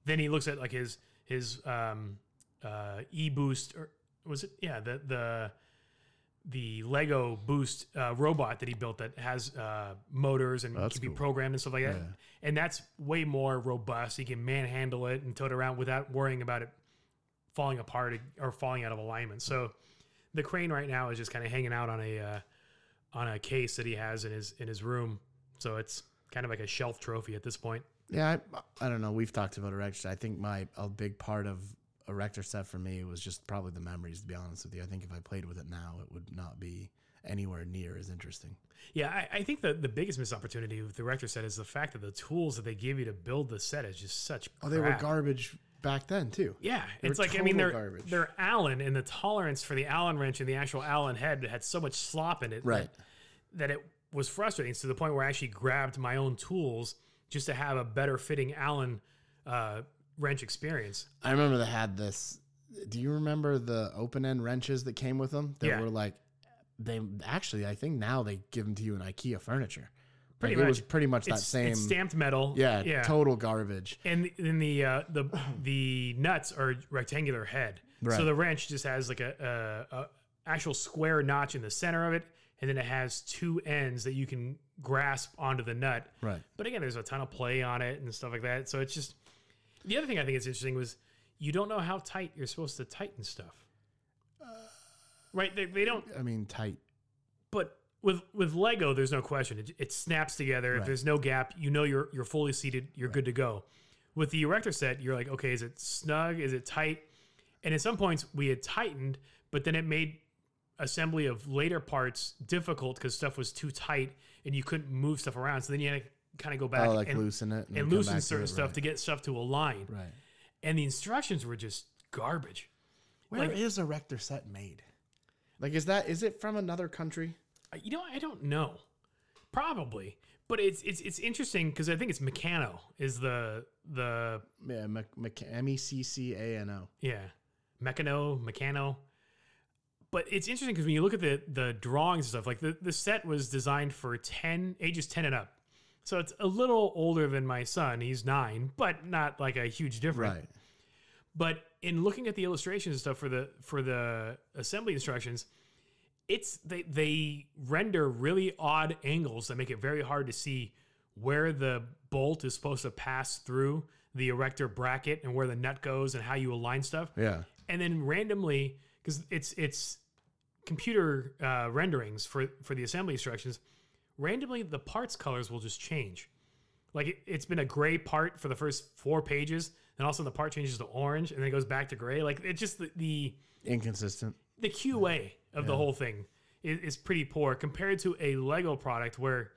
then he looks at like his his um uh e boost or was it yeah the the the Lego Boost uh, robot that he built that has uh, motors and That's can be cool. programmed and stuff like that. Yeah. And that's way more robust. He can manhandle it and tow it around without worrying about it falling apart or falling out of alignment. So the crane right now is just kind of hanging out on a uh, on a case that he has in his in his room. So it's kind of like a shelf trophy at this point. Yeah, I, I don't know. We've talked about erector. I think my a big part of erector set for me was just probably the memories. To be honest with you, I think if I played with it now, it would not be anywhere near as interesting. Yeah, I, I think the, the biggest missed opportunity with the Erector set is the fact that the tools that they give you to build the set is just such. Oh, they were garbage back then too. Yeah, They it's like I mean they're garbage. they're Allen, and the tolerance for the Allen wrench and the actual Allen head had so much slop in it, Right. That, that it was frustrating to the point where I actually grabbed my own tools just to have a better fitting Allen uh, wrench experience. I remember they had this. Do you remember the open end wrenches that came with them? That Yeah. were like, they actually, I think now they give them to you in IKEA furniture. Pretty Like, It was pretty much that same. it's stamped metal. yeah, yeah. total garbage. and then the uh, the the nuts are rectangular head. Right. So the wrench just has like a, a, a actual square notch in the center of it, and then it has two ends that you can grasp onto the nut. Right. But again, there's a ton of play on it and stuff like that. So it's just the other thing I think is interesting was you don't know how tight you're supposed to tighten stuff. Uh, right? They, they don't. I mean, tight. But with with Lego, there's no question. It, it snaps together. If there's no gap, you know you're you're fully seated. You're good to go. With the erector set, you're like, okay, is it snug? Is it tight? And at some points, we had tightened, but then it made assembly of later parts difficult because stuff was too tight and you couldn't move stuff around. So then you had to kind of go back Oh, like and, loosen it and come loosen back to certain it, stuff to get stuff to align. Right. And the instructions were just garbage. Where is like- a erector set made? Like, is that is it from another country? Uh, You know, I don't know. Probably, but it's it's it's interesting because I think it's Meccano is the the Yeah, M E C C A N O. yeah Meccano Meccano. But it's interesting because when you look at the the drawings and stuff, like the the set was designed for ten ages ten and up, so it's a little older than my son. He's nine, but not like a huge difference. Right. But in looking at the illustrations and stuff for the for the assembly instructions, it's they they render really odd angles that make it very hard to see where the bolt is supposed to pass through the erector bracket and where the nut goes and how you align stuff. Yeah. And then randomly, because it's it's computer uh, renderings for for the assembly instructions, randomly the parts colors will just change. Like it, it's been a gray part for the first four pages, then all of a sudden the part changes to orange, and then it goes back to gray. Like it's just the the, Inconsistent. the QA of the whole thing is, is pretty poor compared to a Lego product where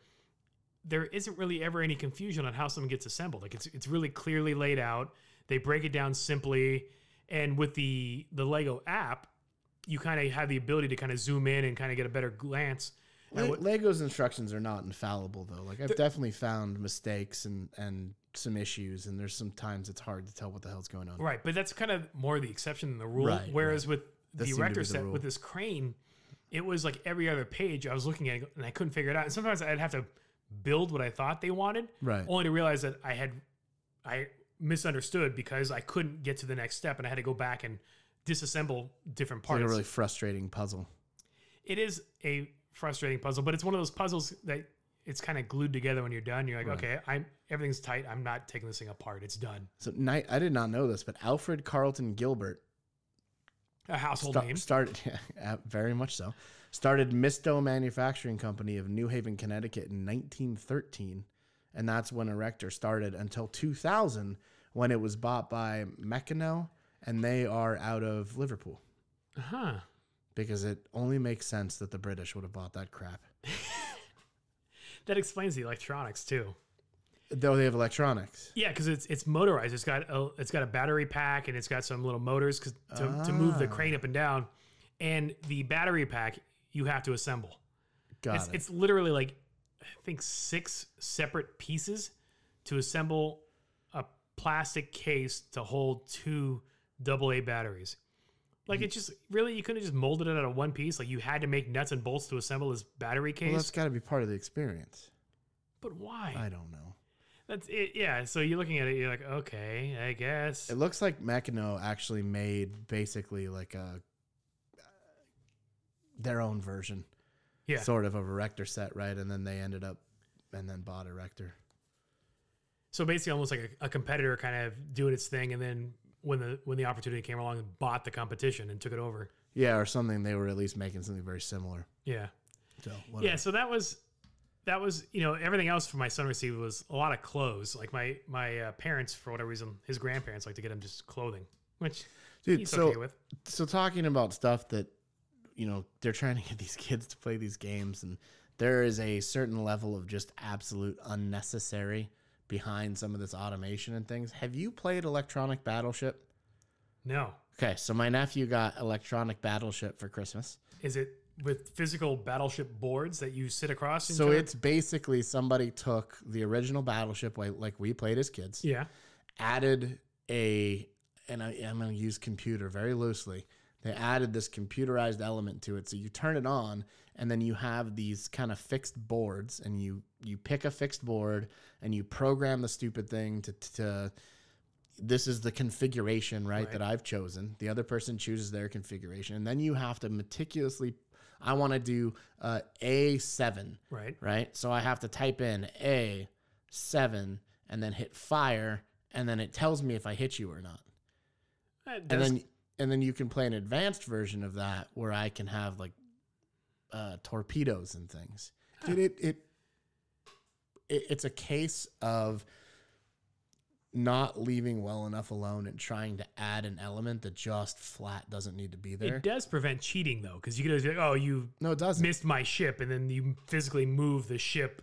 there isn't really ever any confusion on how something gets assembled. Like it's it's really clearly laid out. They break it down simply, and with the the Lego app, you kind of have the ability to kind of zoom in and kind of get a better glance. Le- what- Lego's instructions are not infallible though. Like I've definitely found mistakes and and some issues, and there's some times it's hard to tell what the hell's going on. Right, but that's kind of more the exception than the rule. Right, Whereas with That the erector set with this crane, it was like every other page I was looking at and I couldn't figure it out. And sometimes I'd have to build what I thought they wanted, Right. only to realize that I had I misunderstood because I couldn't get to the next step and I had to go back and disassemble different parts. It's like a really frustrating puzzle. it is a frustrating puzzle, but it's one of those puzzles that it's kind of glued together when you're done. You're like, okay, I'm everything's tight. I'm not taking this thing apart. It's done. So night, I did not know this, but Alfred Carlton Gilbert A household sta- name. started yeah, very much so. Started Mysto Manufacturing Company of New Haven, Connecticut in 1913, and that's when Erector started until 2000 when it was bought by Meccano, and they are out of Liverpool Huh. because it only makes sense that the British would have bought that crap. That explains the electronics too. Though they have electronics. Yeah, because it's it's motorized. It's got a it's got a battery pack and it's got some little motors 'cause to, to move the Ah. crane up and down. And the battery pack you have to assemble. Got It's, it. it's literally like I think six separate pieces to assemble a plastic case to hold two AA batteries. Like it just really you couldn't just molded it out of one piece. Like you had to make nuts and bolts to assemble this battery case. well, that's got to be part of the experience. but why? I don't know. That's it. Yeah. So you're looking at it, you're like, okay, I guess. It looks like Meccano actually made basically like a uh, their own version, Yeah. sort of of a Erector set, right? And then they ended up and then bought a Erector. So basically, almost like a, a competitor kind of doing its thing, and then when the when the opportunity came along, and bought the competition and took it over. Yeah, or something. They were at least making something very similar. Yeah. So Yeah. So that was that was you know everything else for my son received was a lot of clothes. Like my my uh, parents, for whatever reason, his grandparents like to get him just clothing, which dude. he's So okay with. so talking about stuff that you know they're trying to get these kids to play these games, and there is a certain level of just absolute unnecessary behind some of this automation and things. Have you played Electronic Battleship? No. Okay, so my nephew got Electronic Battleship for Christmas. Is it with physical battleship boards that you sit across? So other? it's basically somebody took the original Battleship like like we played as kids, yeah. added a, and I, I'm going to use computer very loosely. They added this computerized element to it, so you turn it on, and then you have these kind of fixed boards, and you you pick a fixed board, and you program the stupid thing to to. This is the configuration, right, Right. that I've chosen. The other person chooses their configuration, and then you have to meticulously. I want to do uh, A7, Right. right? So I have to type in A seven and then hit fire, and then it tells me if I hit you or not. And then and then you can play an advanced version of that where I can have like uh, torpedoes and things. Dude, it, it it it's a case of not leaving well enough alone and trying to add an element that just flat doesn't need to be there. it does prevent cheating though, because you could always be like, "Oh, you no, it doesn't. missed my ship," and then you physically move the ship.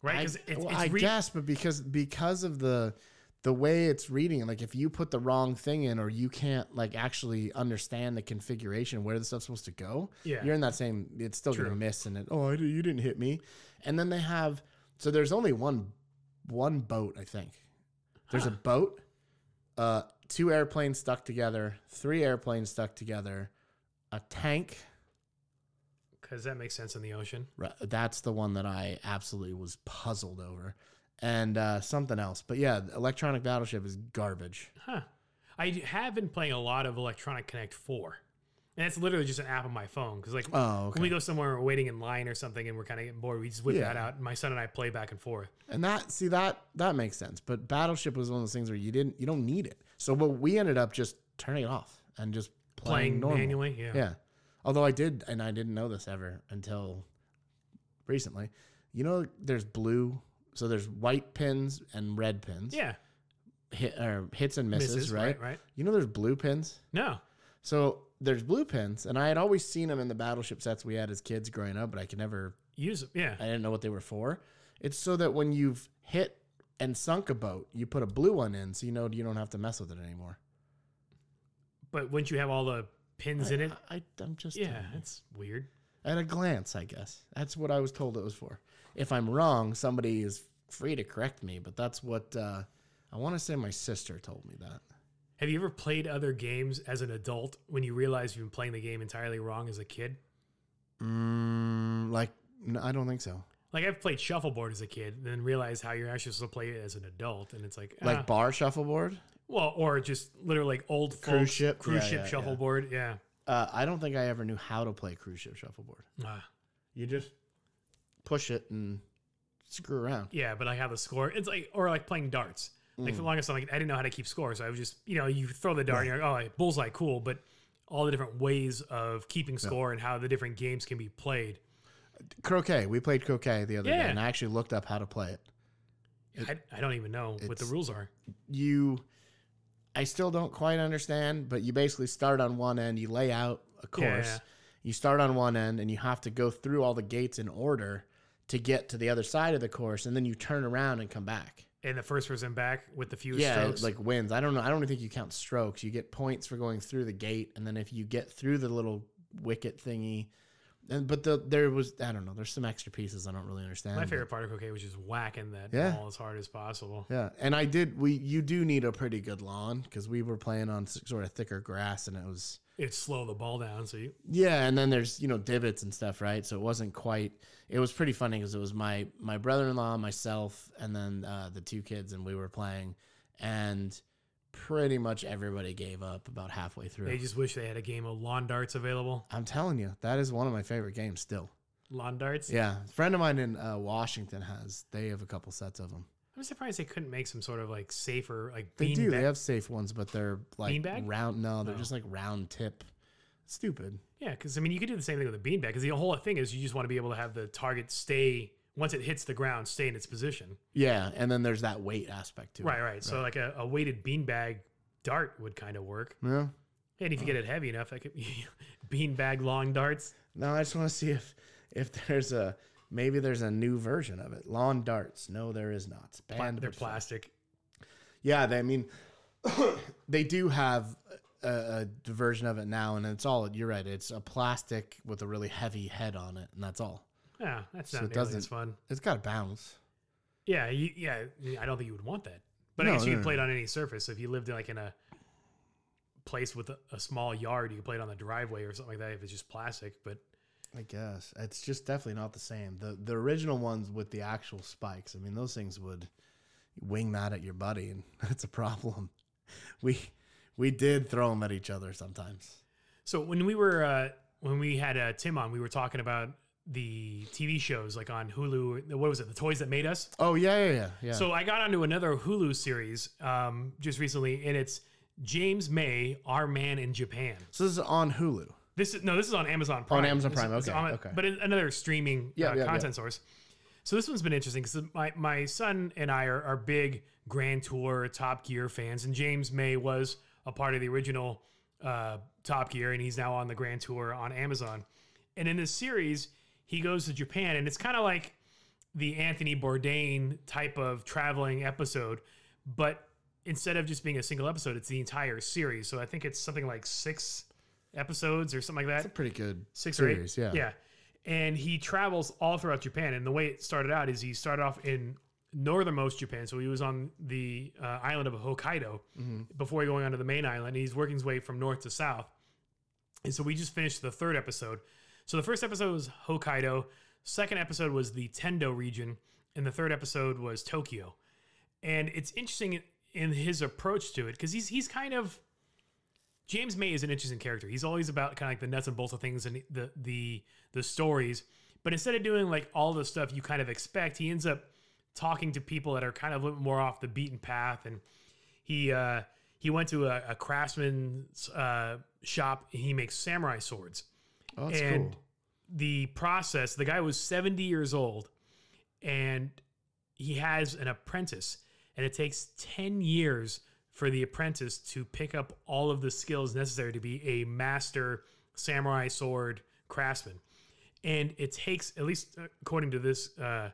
Right? I, Because it's, well, it's I guess, but because because of the the way it's reading, like if you put the wrong thing in, or you can't like actually understand the configuration where the stuff's supposed to go, Yeah. you're in that same. It's still True. gonna miss, and it. Oh, you didn't hit me. And then they have. So there's only one one boat, I think. There's a boat, uh, two airplanes stuck together, three airplanes stuck together, a tank. because that makes sense in the ocean. Right, That's the one that I absolutely was puzzled over. And uh, something else. But yeah, Electronic Battleship is garbage. Huh. I have been playing a lot of Electronic Connect 4. And it's literally just an app on my phone. Because, like, Oh, when we go somewhere and we're waiting in line or something and we're kind of getting bored, we just whip Yeah. that out. And my son and I play back and forth. And that see that that makes sense. But Battleship was one of those things where you didn't you don't need it. So but we ended up just turning it off and just playing, Playing manually. Yeah. Yeah. Although I did and I didn't know this ever until recently. You know there's blue so there's white pins and red pins. Yeah. Hit, or hits and misses, Misses, right? right? Right. You know there's blue pins? No. So there's blue pins, and I had always seen them in the battleship sets we had as kids growing up, but I could never, Use them. Yeah. I didn't know what they were for. It's so that when you've hit and sunk a boat, you put a blue one in, so you know you don't have to mess with it anymore. But wouldn't you have all the pins in it? I, I, am just Yeah. That's weird. at a glance, I guess that's what I was told it was for. If I'm wrong, somebody is free to correct me, but that's what uh, I want to say. My sister told me that. Have you ever played other games as an adult when you realize you've been playing the game entirely wrong as a kid? Mm, like, no, I don't think so. Like I've played shuffleboard as a kid, and then realized how you're actually supposed to play it as an adult, and it's like, Like ah. bar shuffleboard. well, or just literally like old Cruise folks, ship? cruise Yeah, ship yeah, yeah. shuffleboard. Yeah. Uh, I don't think I ever knew how to play cruise ship shuffleboard. Ah. You just push it and screw around. Yeah, but I have the score. It's like or like playing darts. Like Mm. for the longest time, like, I didn't know how to keep score, so I was just you know you throw the dart, and you're like, oh, bullseye, cool. But all the different ways of keeping score and how the different games can be played. Croquet. We played croquet the other Yeah. day, and I actually looked up how to play it. I, I don't even know what the it's- rules are. You, I still don't quite understand, but you basically start on one end. You lay out a course. Yeah. You start on one end, and you have to go through all the gates in order to get to the other side of the course, and then you turn around and come back. And the first person back with the fewest yeah, strokes. like wins. I don't know. I don't think you count strokes. You get points for going through the gate, and then if you get through the little wicket thingy, and but the there was I don't know. There's some extra pieces I don't really understand. My favorite part of croquet was just whacking that Yeah. ball as hard as possible. Yeah, and I did. We you do need a pretty good lawn because we were playing on sort of thicker grass, and it was It'd slow the ball down, so you yeah. And then there's you know divots and stuff, right? So it wasn't quite. It was pretty funny because it was my my brother in law, myself, and then uh, the two kids, and we were playing, and pretty much everybody gave up about halfway through. they just wish they had a game of lawn darts available. I'm telling you, that is one of my favorite games still. Lawn darts. Yeah, a friend of mine in uh, Washington has. They have a couple sets of them. I'm surprised they couldn't make some sort of like safer like They do. They have safe ones, but they're like Beanbag? round. No, they're Oh. just like round tip. Stupid. Yeah, because I mean, you could do the same thing with a beanbag. Because the whole thing is, you just want to be able to have the target stay once it hits the ground, stay in its position. Yeah, and then there's that weight aspect too. Right, right. So like a, a weighted beanbag dart would kind of work. Yeah. And if you get it heavy enough, that could beanbag long darts. No, I just want to see if if there's a Maybe there's a new version of it. Lawn darts. No, there is not. It's Pla- banned. they're but plastic. Yeah, they, I mean, they do have a, a version of it now, and it's all. You're right. It's a plastic with a really heavy head on it, and that's all. Yeah, that's So not it nearly doesn't- fun. It's got a bounce. Yeah, you, yeah. I don't think you would want that. But No, I guess you no, could play no. it on any surface. So If you lived in like in a place with a, a small yard, you could play it on the driveway or something like that. If it's just plastic, but I guess it's just definitely not the same. the The original ones with the actual spikes. I mean, those things would wing that at your buddy, and that's a problem. We we did throw them at each other sometimes. So when we were uh, when we had uh, Tim on, we were talking about the TV shows like on Hulu. What was it? The Toys That Made Us. Oh yeah, yeah, yeah, yeah. So I got onto another Hulu series um, just recently, and it's James May, Our Man in Japan. So this is on Hulu. This is no, this is on Amazon Prime. On Amazon Prime, it's okay, on- okay. But another streaming Yeah, uh, yeah. content source. So this one's been interesting because my, my son and I are, are big Grand Tour Top Gear fans, and James May was a part of the original uh, Top Gear, and he's now on the Grand Tour on Amazon. And in this series, he goes to Japan, and it's kind of like the Anthony Bourdain type of traveling episode, but instead of just being a single episode, it's the entire series. So I think it's something like six episodes or something like that It's a pretty good six series. or eight. Yeah. yeah. And he travels all throughout Japan. And the way it started out is he started off in northernmost Japan. So he was on the uh, island of Hokkaido Mm-hmm. before going onto the main island. He's working his way from north to south. And so we just finished the third episode. So the first episode was Hokkaido. Second episode was the Tendo region. And the third episode was Tokyo. And it's interesting in- his approach to it because he's he's kind of James May is an interesting character. He's always about kind of like the nuts and bolts of things and the the the stories. But instead of doing like all the stuff you kind of expect, he ends up talking to people that are kind of a little more off the beaten path. And he uh, he went to a, a craftsman's uh, shop. He makes samurai swords. Oh, and cool. the process, the guy was 70 years old, and he has an apprentice, and it takes 10 years for the apprentice to pick up all of the skills necessary to be a master samurai sword craftsman. And it takes, at least according to this uh,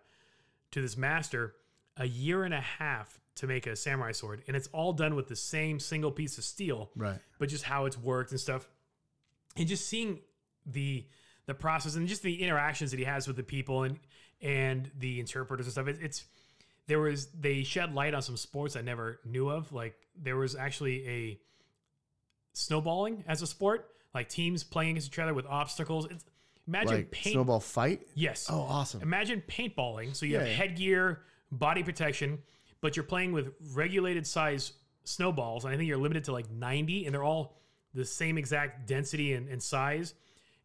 to this master, a year and a half to make a samurai sword, and it's all done with the same single piece of steel Right. but just how it's worked and stuff and just seeing the the process and just the interactions that he has with the people and and the interpreters and stuff it, it's there was they shed light on some sports i never knew of like there was actually a snowballing as a sport like teams playing against each other with obstacles it's imagine Like paint snowball fight. yes Oh, awesome. Imagine paintballing. So you have Yeah. headgear, body protection, but you're playing with regulated size snowballs. And I think you're limited to like 90, and they're all the same exact density and, and size.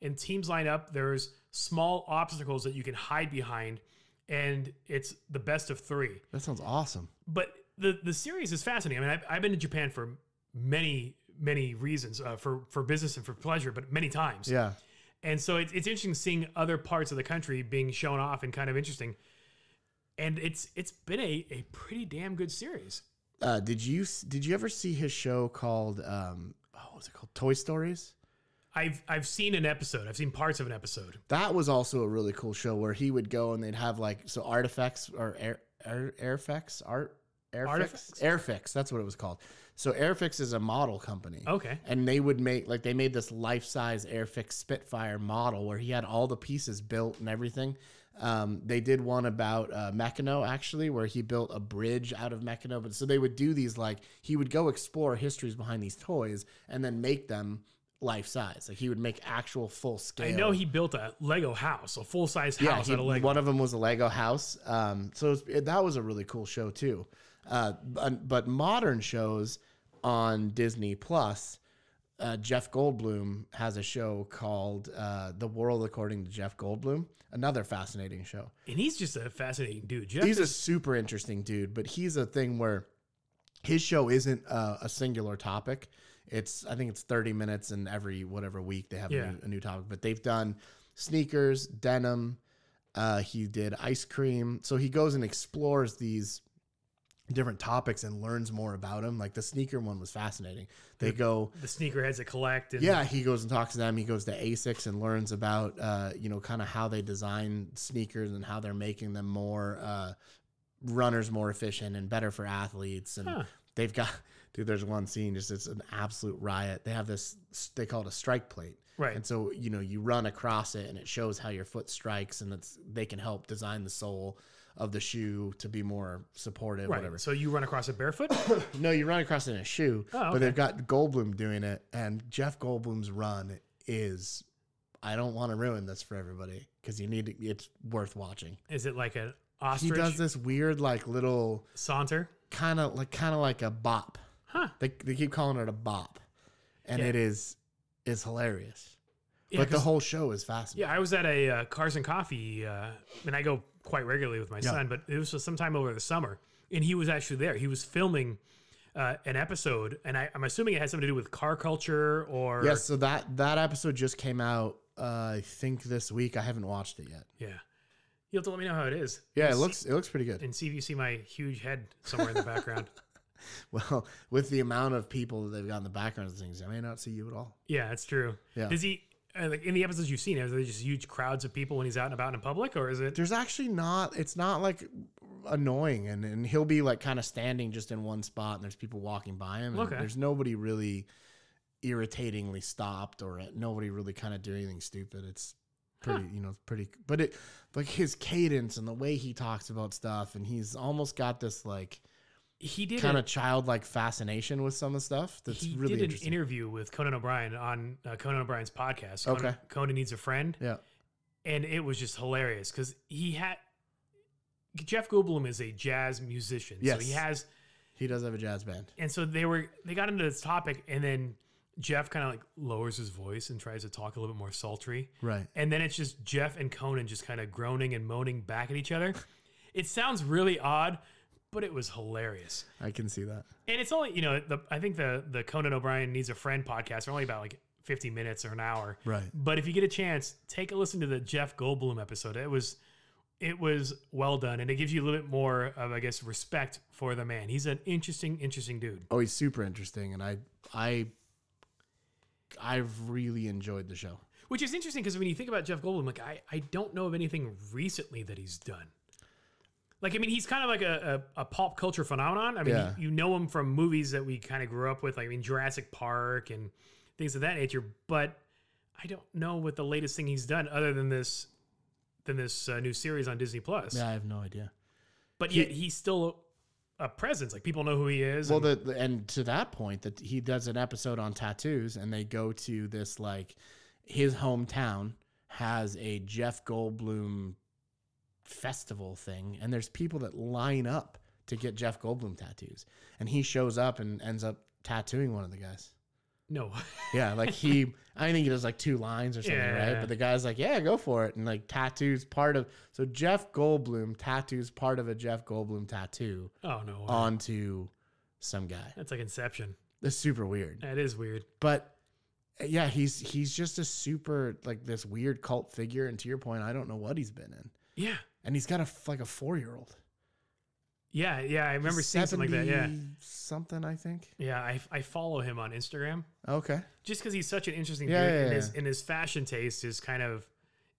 And teams line up. There's small obstacles that you can hide behind, and it's the best of three. That sounds awesome. But the the series is fascinating. I mean, I've, I've been to Japan for many many reasons uh, for for business and for pleasure, but many times. Yeah. And so it's, it's interesting seeing other parts of the country being shown off and kind of interesting. And it's it's been a, a pretty damn good series. Uh, did you did you ever see his show called um oh, what was it called Toy Stories? I've I've seen an episode. I've seen parts of an episode. That was also a really cool show where he would go and they'd have like so artifacts or air air airfix art airfix Artifacts? airfix that's what it was called. So Airfix is a model company. Okay. And they would make like they made this life size Airfix Spitfire model where he had all the pieces built and everything. Um, they did one about uh, Meccano actually, where he built a bridge out of Meccano. But so they would do these like he would go explore histories behind these toys and then make them life size. Like he would make actual full scale. I know he built a Lego house, a full size Yeah, house he- out of Lego. one of them was a Lego house. Um, so it was, it, that was a really cool show too. Uh, but, but modern shows on Disney Plus, uh, Jeff Goldblum has a show called uh, The World According to Jeff Goldblum. Another fascinating show. and he's just a fascinating dude. Jeff He's a super interesting dude, but he's a thing where his show isn't uh, a singular topic. It's I think it's 30 minutes, and every whatever week they have Yeah. a, new, a new topic. But they've done sneakers, denim. Uh, he did ice cream. So he goes and explores these different topics and learns more about them. Like the sneaker one was fascinating. They go, The sneakerheads that collect. And yeah, he goes and talks to them. He goes to Asics and learns about, uh, you know, kind of how they design sneakers and how they're making them more uh, runners more efficient and better for athletes. And Huh. they've got, dude, there's one scene just it's an absolute riot. They have this, they call it a strike plate. Right. And so, you know, you run across it and it shows how your foot strikes and it's, they can help design the sole of the shoe to be more supportive, right. whatever. So you run across it barefoot? No, you run across it in a shoe, Oh, okay. but they've got Goldblum doing it, and Jeff Goldblum's run is. I don't want to ruin this for everybody because you need to, it's worth watching. Is it like an He does this weird, like little saunter? kind of like kind of like a bop. Huh. They, they keep calling it a bop, and Yeah. it is is hilarious. Yeah, but the whole show is fascinating. Yeah, I was at a uh, Cars and Coffee, uh, and I go quite regularly with my Yeah. son, but it was sometime over the summer, and he was actually there. He was filming uh, an episode, and I, I'm assuming it had something to do with car culture or Yes, so that that episode just came out. Uh, I think this week. I haven't watched it yet. yeah. You have to let me know how it is. Yeah, And it see- looks it looks pretty good. and see if you see my huge head somewhere in the background. Well, with the amount of people that they've got in the background of things, I may not see you at all. Yeah, that's true. Yeah. Does he? Uh, like in the episodes you've seen, are there just huge crowds of people when he's out and about in public, or is it? There's actually not. It's not like annoying, and and he'll be like kind of standing just in one spot, and there's people walking by him. And Okay. There's nobody really irritatingly stopped, or nobody really kind of doing anything stupid. It's pretty, you know, pretty. But it like his cadence and the way he talks about stuff, and he's almost got this like He did kind of childlike fascination with some of the stuff. That's he really did an interesting. interview with Conan O'Brien on uh, Conan O'Brien's podcast. Conan, Okay. Conan needs a friend. yeah. and it was just hilarious because he had Jeff Goldblum is a jazz musician, so Yes. he has, He does have a jazz band. and so they were they got into this topic, and then Jeff kind of like lowers his voice and tries to talk a little bit more sultry, Right. and then it's just Jeff and Conan just kind of groaning and moaning back at each other. It sounds really odd, but it was hilarious. I can see that. And it's only you know the I think the the Conan O'Brien needs a friend podcast are only about like fifty minutes or an hour, Right. but if you get a chance, take a listen to the Jeff Goldblum episode. It was it was well done, and it gives you a little bit more of I guess respect for the man. He's an interesting, interesting dude. Oh, he's super interesting, and I, I, I've really enjoyed the show. Which is interesting because when you think about Jeff Goldblum, like I I don't know of anything recently that he's done. Like I mean, he's kind of like a, a, a pop culture phenomenon. I mean, Yeah. you, you know him from movies that we kind of grew up with, like I mean Jurassic Park and things of that nature. But I don't know what the latest thing he's done other than this than this uh, new series on Disney Plus. Yeah, I have no idea. but yet he's still a presence. Like people know who he is. Well, and- the, the and to that point, that he does an episode on tattoos, and they go to this like his hometown has a Jeff Goldblum festival thing, and there's people that line up to get Jeff Goldblum tattoos, and he shows up and ends up tattooing one of the guys. no, Yeah, like he, I think he does like two lines or something, right? But the guy's like, yeah, go for it. And like tattoos part of, so Jeff Goldblum tattoos part of a Jeff Goldblum tattoo oh no, onto some guy. that's like Inception. That's super weird. That is weird. But yeah, he's he's just a super like this weird cult figure. And to your point, I don't know what he's been in. Yeah, And he's got a like a four year old. yeah, yeah. I remember seeing something like that. Yeah, something I think. yeah. I, I follow him on Instagram Okay. just because he's such an interesting Yeah, dude, yeah, and yeah. his and his fashion taste is kind of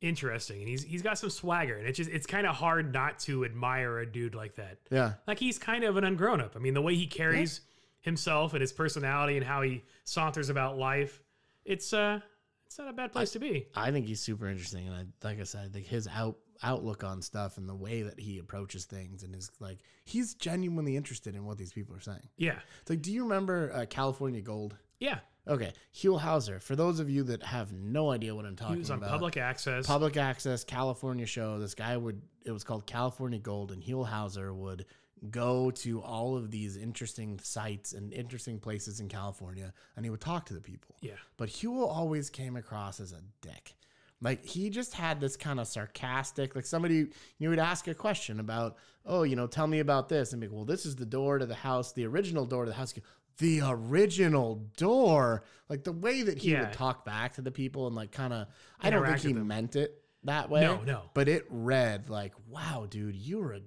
interesting, and he's he's got some swagger, and it's just it's kind of hard not to admire a dude like that. Yeah. Like he's kind of an ungrown up. I mean, the way he carries himself and his personality and how he saunters about life, it's uh, it's not a bad place to be. I think he's super interesting, and I like I said, I think his out outlook on stuff and the way that he approaches things, and is like, he's genuinely interested in what these people are saying. Yeah, It's like, do you remember uh, California Gold? yeah. Okay, Huell Howser. For those of you that have no idea what I'm talking about, He was on about, public access. public access California show. This guy would it was called California Gold, and Huell Howser would go to all of these interesting sites and interesting places in California, and he would talk to the people. yeah, But Huell always came across as a dick. Like he just had this kind of sarcastic, like somebody you would ask a question about, oh, you know, tell me about this, and be like, well, this is the door to the house, the original door to the house. The original door, like the way that he Yeah. would talk back to the people and like kind of, I don't think he them. meant it that way. No, no. But it read like, wow, dude, you're a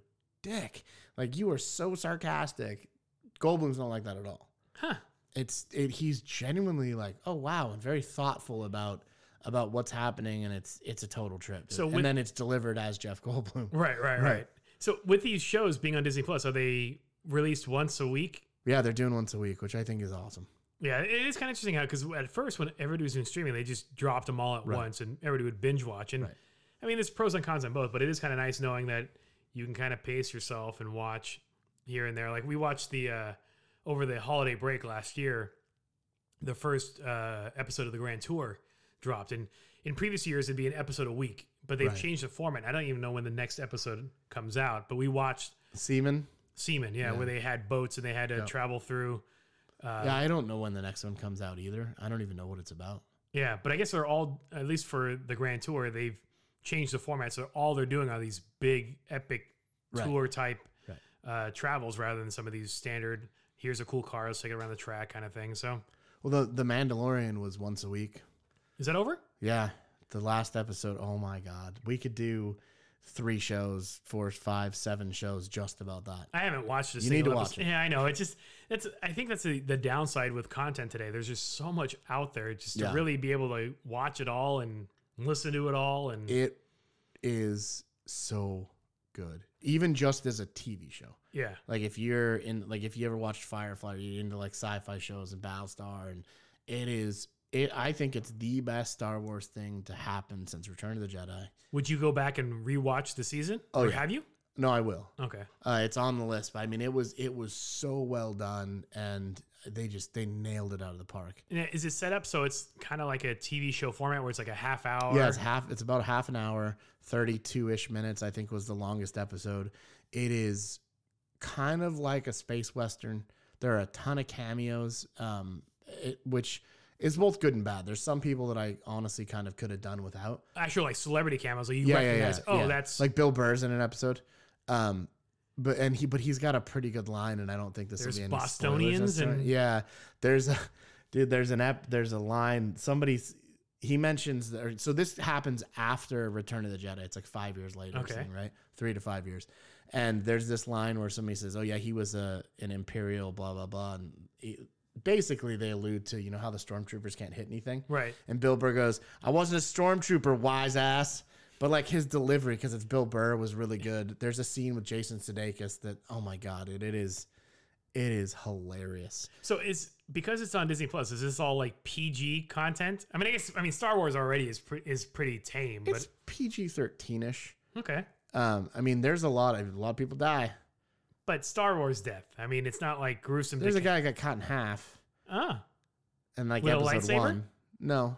dick. Like you are so sarcastic. Goldblum's not like that at all. Huh. It's it, he's genuinely like, oh wow, and very thoughtful about about what's happening, and it's it's a total trip. So and then it's delivered as Jeff Goldblum. Right, right, right, Right. So with these shows being on Disney Plus, are they released once a week? Yeah, they're doing once a week, which I think is awesome. Yeah, it is kind of interesting how because at first when everybody was doing streaming, they just dropped them all at Right. once and everybody would binge watch. And Right. I mean, there's pros and cons on both, but it is kind of nice knowing that you can kind of pace yourself and watch here and there. Like we watched the uh, over the holiday break last year, the first uh, episode of the Grand Tour dropped, and in previous years it'd be an episode a week, but they've Right. changed the format. I don't even know when the next episode comes out, but we watched Seamen. Seamen, yeah, where they had boats and they had to Yep. travel through. Uh, yeah, I don't know when the next one comes out either. I don't even know what it's about. Yeah, but I guess they're all at least for the Grand Tour, they've changed the format. So all they're doing are these big epic Right. tour type Right. uh, travels rather than some of these standard. Here's a cool car, let's take it around the track kind of thing. So Well, the the Mandalorian was once a week. Is that over? Yeah, the last episode. Oh my god, we could do three shows, four, five, seven shows just about that. I haven't watched a You single need to episode. watch it. Yeah, I know. It's just that's I think that's the, the downside with content today. There's just so much out there just to Yeah. really be able to watch it all and listen to it all and It is so good, even just as a TV show. yeah. Like if you're in, like if you ever watched Firefly, you're into like sci-fi shows and Battlestar, and it is. It, I think it's the best Star Wars thing to happen since Return of the Jedi. Would you go back and rewatch the season? Oh, or yeah. have you? No, I will. Okay. Uh, it's on the list. But I mean, it was it was so well done, and they just they nailed it out of the park. And Is it set up so it's kind of like a TV show format where it's like a half hour? Yeah, it's half. It's about half an hour, thirty-two ish minutes. I think was the longest episode. It is kind of like a space western. There are a ton of cameos, um, it, which is both good and bad. There's some people that I honestly kind of could have done without. actual like celebrity cameos. Like you Yeah, recognize, yeah. oh, yeah. that's like Bill Burr's in an episode. Um, but and he but he's got a pretty good line, and I don't think this There's will be any Bostonians spoilers as to- and- yeah. There's a dude. There's an ep. There's a line. Somebody's he mentions that. or- So this happens after Return of the Jedi. It's like five years later, or Okay. something, right? Three to five years. And there's this line where somebody says, "Oh yeah, he was a an imperial blah blah blah," and he, basically they allude to you know how the stormtroopers can't hit anything. right. And Bill Burr goes, I wasn't a stormtrooper, wise ass. But like his delivery, because it's Bill Burr, was really good. There's a scene with Jason Sudeikis that, oh my god, it, it is, it is hilarious. So it's because it's on Disney Plus. Is this all like PG content? I mean, I guess I mean Star Wars already is pre- is pretty tame, but It's PG thirteen ish. okay. Um, I mean, there's a lot of a lot of people die. But Star Wars death. I mean, it's not like gruesome. There's a guy that got cut in half, Ah, and like With episode lightsaber? one. No,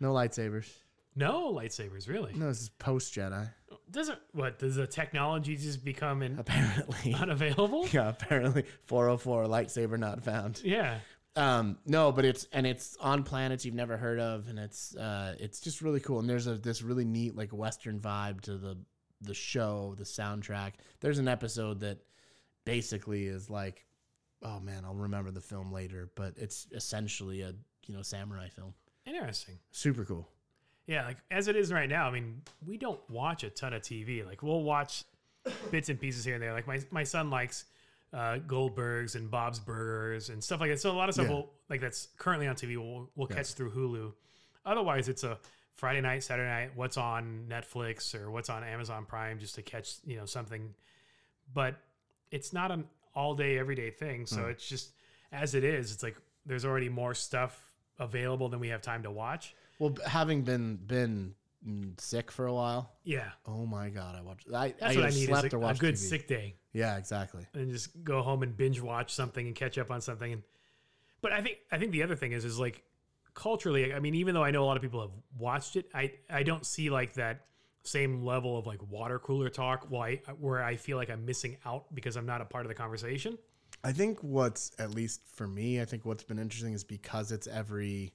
no lightsabers. no lightsabers, really. No, this is post Jedi. Doesn't what does the technology just become in, Apparently, unavailable? yeah. Apparently, 404 lightsaber not found. yeah. Um, no, but it's and it's on planets you've never heard of, and it's uh, it's just really cool. And there's a this really neat like Western vibe to the the show, the soundtrack. There's an episode that basically is like, oh man, I'll remember the film later, but it's essentially a you know samurai film. Interesting. Super cool. Yeah, like as it is right now, I mean, we don't watch a ton of TV. Like we'll watch bits and pieces here and there. Like my my son likes uh, Goldbergs and Bob's Burgers and stuff like that. So a lot of stuff Yeah. will like that's currently on TV. We'll we'll Yeah. catch through Hulu. Otherwise, it's a Friday night, Saturday night. What's on Netflix or what's on Amazon Prime just to catch you know something. But it's not an all day everyday thing. So Mm. it's just as it is. It's like there's already more stuff available than we have time to watch. Well, having been been mm, sick for a while, Yeah. oh my god, I watched. I, That's I what I need slept is a good TV. sick day Yeah, exactly. and just go home and binge watch something and catch up on something. And but I think I think the other thing is is like culturally. I mean, even though I know a lot of people have watched it, I I don't see like that same level of like water cooler talk. Why where I feel like I'm missing out because I'm not a part of the conversation. I think what's at least for me, I think what's been interesting is because it's every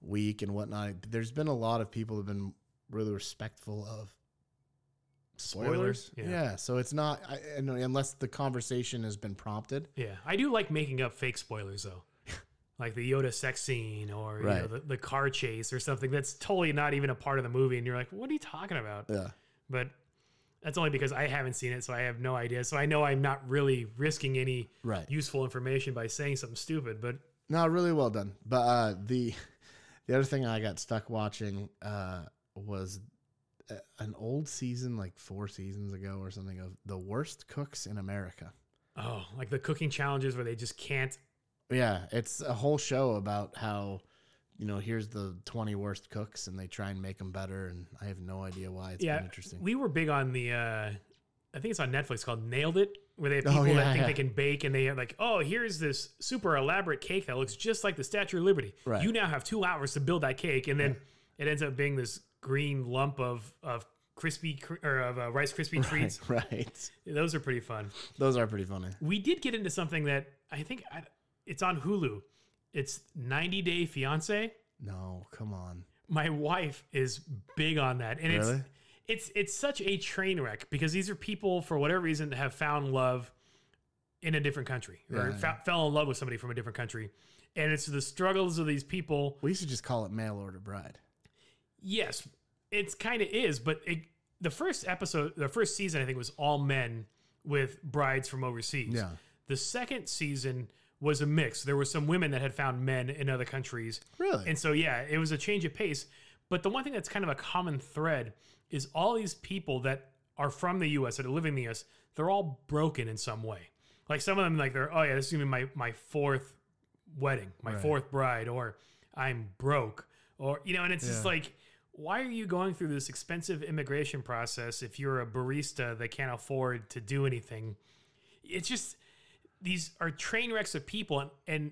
week and whatnot. There's been a lot of people who've been really respectful of spoilers. Yeah. Yeah, so it's not I, I unless the conversation has been prompted. Yeah, I do like making up fake spoilers though. Like the Yoda sex scene or you know, the, the car chase or something that's totally not even a part of the movie. And you're like, what are you talking about? Yeah, But That's only because I haven't seen it, so I have no idea. So I know I'm not really risking any Right. useful information by saying something stupid. But No, really well done. But uh, the the other thing I got stuck watching uh, was a- an old season, like four seasons ago or something, of the worst cooks in America. oh, like the cooking challenges where they just can't. Yeah, it's a whole show about how you know here's the 20 worst cooks and they try and make them better and i have no idea why it's yeah, been interesting we were big on the. uh I think it's on Netflix called Nailed It, where they have Oh, people yeah, that think yeah. they can bake, and they have like, oh, here's this super elaborate cake that looks just like the Statue of Liberty. Right. You now have two hours to build that cake, and then it ends up being this green lump of of crispy or of uh, Rice Krispie treats. right Those are pretty fun. those are pretty funny We did get into something that I think I, it's on Hulu. It's 90 Day Fiance. no come on My wife is big on that, and Really? it's it's it's such a train wreck because these are people for whatever reason have found love in a different country or Yeah, fa- fell in love with somebody from a different country, and it's the struggles of these people. we used to just call it mail order bride Yes, it's kind of is, but it, the first episode, the first season, I think was all men with brides from overseas. Yeah. The second season was a mix. There were some women that had found men in other countries. Really? And so, yeah, it was a change of pace. But the one thing that's kind of a common thread is all these people that are from the US, that are living in the US, they're all broken in some way. Like some of them, like they're, oh yeah, this is gonna be my, my fourth wedding, my Right. fourth bride, or I'm broke, or, you know, and it's just like, why are you going through this expensive immigration process if you're a barista that can't afford to do anything? It's just these are train wrecks of people, and, and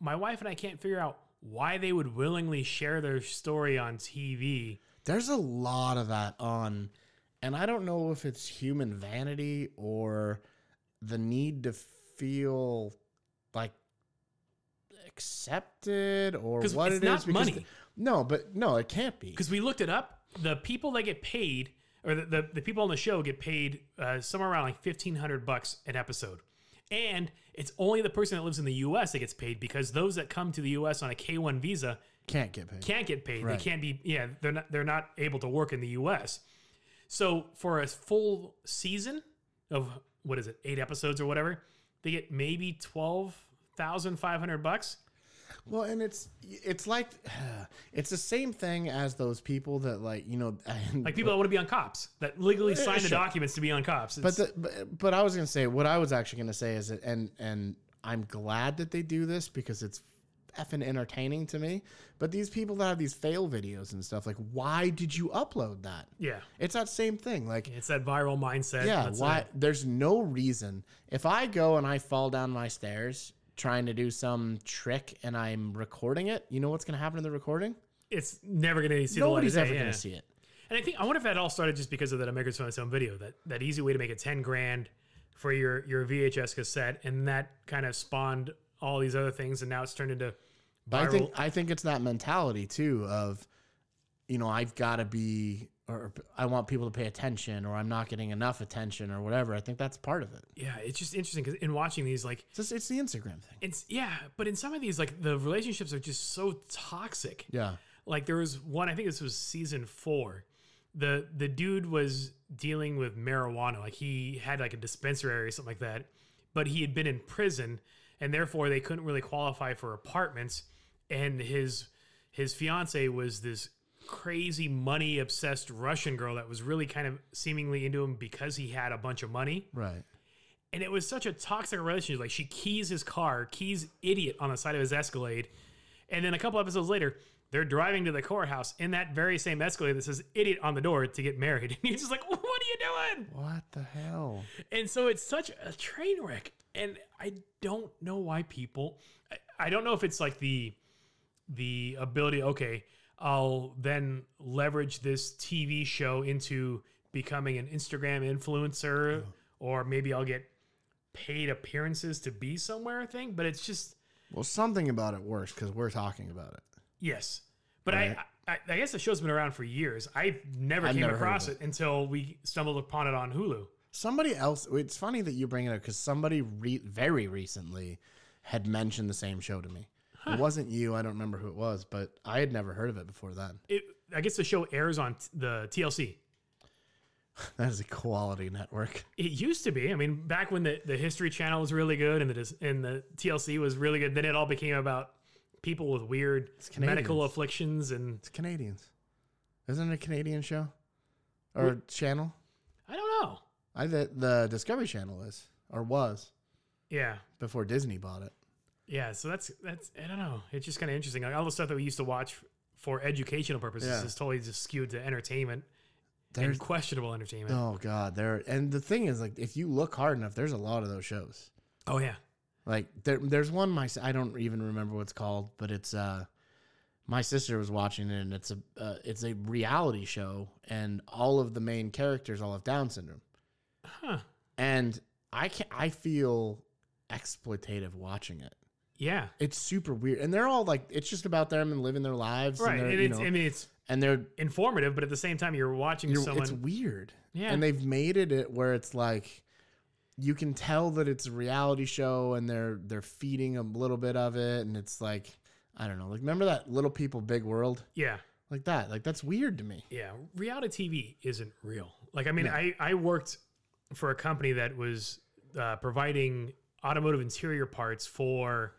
my wife and I can't figure out why they would willingly share their story on TV. There's a lot of that on, and I don't know if it's human vanity or the need to feel like accepted or what it's it is. not because money. the- no, but no, it can't be. Because we looked it up, the people that get paid, or the, the, the people on the show get paid uh, somewhere around like fifteen hundred bucks an episode, and it's only the person that lives in the U.S. that gets paid because those that come to the U.S. on a K one visa Can't get paid. can't get paid. Right. They can't be. Yeah, they're not. They're not able to work in the U.S. So for a full season of what is it, eight episodes or whatever, they get maybe twelve thousand five hundred bucks. Well, and it's it's like it's the same thing as those people that like you know Like people that want to be on cops that legally sign the documents to be on cops. But, the, but but I was gonna say what I was actually gonna say is that and and I'm glad that they do this because it's effing entertaining to me. But these people that have these fail videos and stuff, like why did you upload that? yeah, It's that same thing. Like it's that viral mindset. yeah, why? it. There's no reason if I go and I fall down my stairs trying to do some trick and I'm recording it. You know what's gonna happen in the recording? It's never going to see Nobody's the light ever gonna yeah. see it. And I think I wonder if that all started just because of that America's Funniest Home Video, that that easy way to make a ten grand for your your VHS cassette, and that kind of spawned all these other things, and now it's turned into I viral. think I think it's that mentality too of, you know, I've got to be, or I want people to pay attention, or I'm not getting enough attention, or whatever. I think that's part of it. yeah, it's just interesting because in watching these, like It's just, it's the Instagram thing. it's yeah, but in some of these, like the relationships are just so toxic. Yeah, Like there was one, I think this was season four. The the dude was dealing with marijuana. Like he had like a dispensary or something like that. But he had been in prison and therefore they couldn't really qualify for apartments. And his his fiance was this crazy money obsessed Russian girl that was really kind of seemingly into him because he had a bunch of money. right. And it was such a toxic relationship. Like she keys his car, keys idiot on the side of his Escalade. And then a couple episodes later, they're driving to the courthouse in that very same Escalade that says idiot on the door to get married. And you're just like, what are you doing? What the hell? And so it's such a train wreck. And I don't know why people, I, I don't know if it's like the, the ability, okay, I'll then leverage this TV show into becoming an Instagram influencer, or maybe I'll get paid appearances to be somewhere thing. But it's just, Well, something about it works because we're talking about it. yes. But Right. I, I, I guess the show's been around for years. I never I've came never across it. until we stumbled upon it on Hulu. Somebody else. It's funny that you bring it up because somebody re- very recently had mentioned the same show to me. It wasn't you. I don't remember who it was, but I had never heard of it before then. It, I guess the show airs on t- the TLC. That is a quality network. It used to be. I mean, back when the, the History Channel was really good and the and the TLC was really good, then it all became about people with weird medical afflictions and It's Canadians. Isn't it a Canadian show or channel? I don't know. I the, the Discovery Channel is or was Yeah. before Disney bought it. Yeah, so that's that's I don't know. It's just kind of interesting. Like all the stuff that we used to watch for educational purposes Yeah. is totally just skewed to entertainment There's and questionable entertainment. oh god, there and the thing is like if you look hard enough, there's a lot of those shows. Oh yeah, Like there, there's one my I don't even remember what it's called, but it's uh my sister was watching it and it's a uh, it's a reality show and all of the main characters all have Down syndrome. huh? And I can I feel exploitative watching it. Yeah, It's super weird, and they're all like, it's just about them and living their lives, right. And, And you it's know, I mean it's and they're, informative, but at the same time you're watching you're someone. it's weird, Yeah. And they've made it it where it's like, you can tell that it's a reality show, and they're they're feeding a little bit of it, and it's like, I don't know, like remember that Little People Big World, yeah, like that, like that's weird to me. yeah. Reality TV isn't real. Like I mean, No. I I worked for a company that was uh, providing automotive interior parts for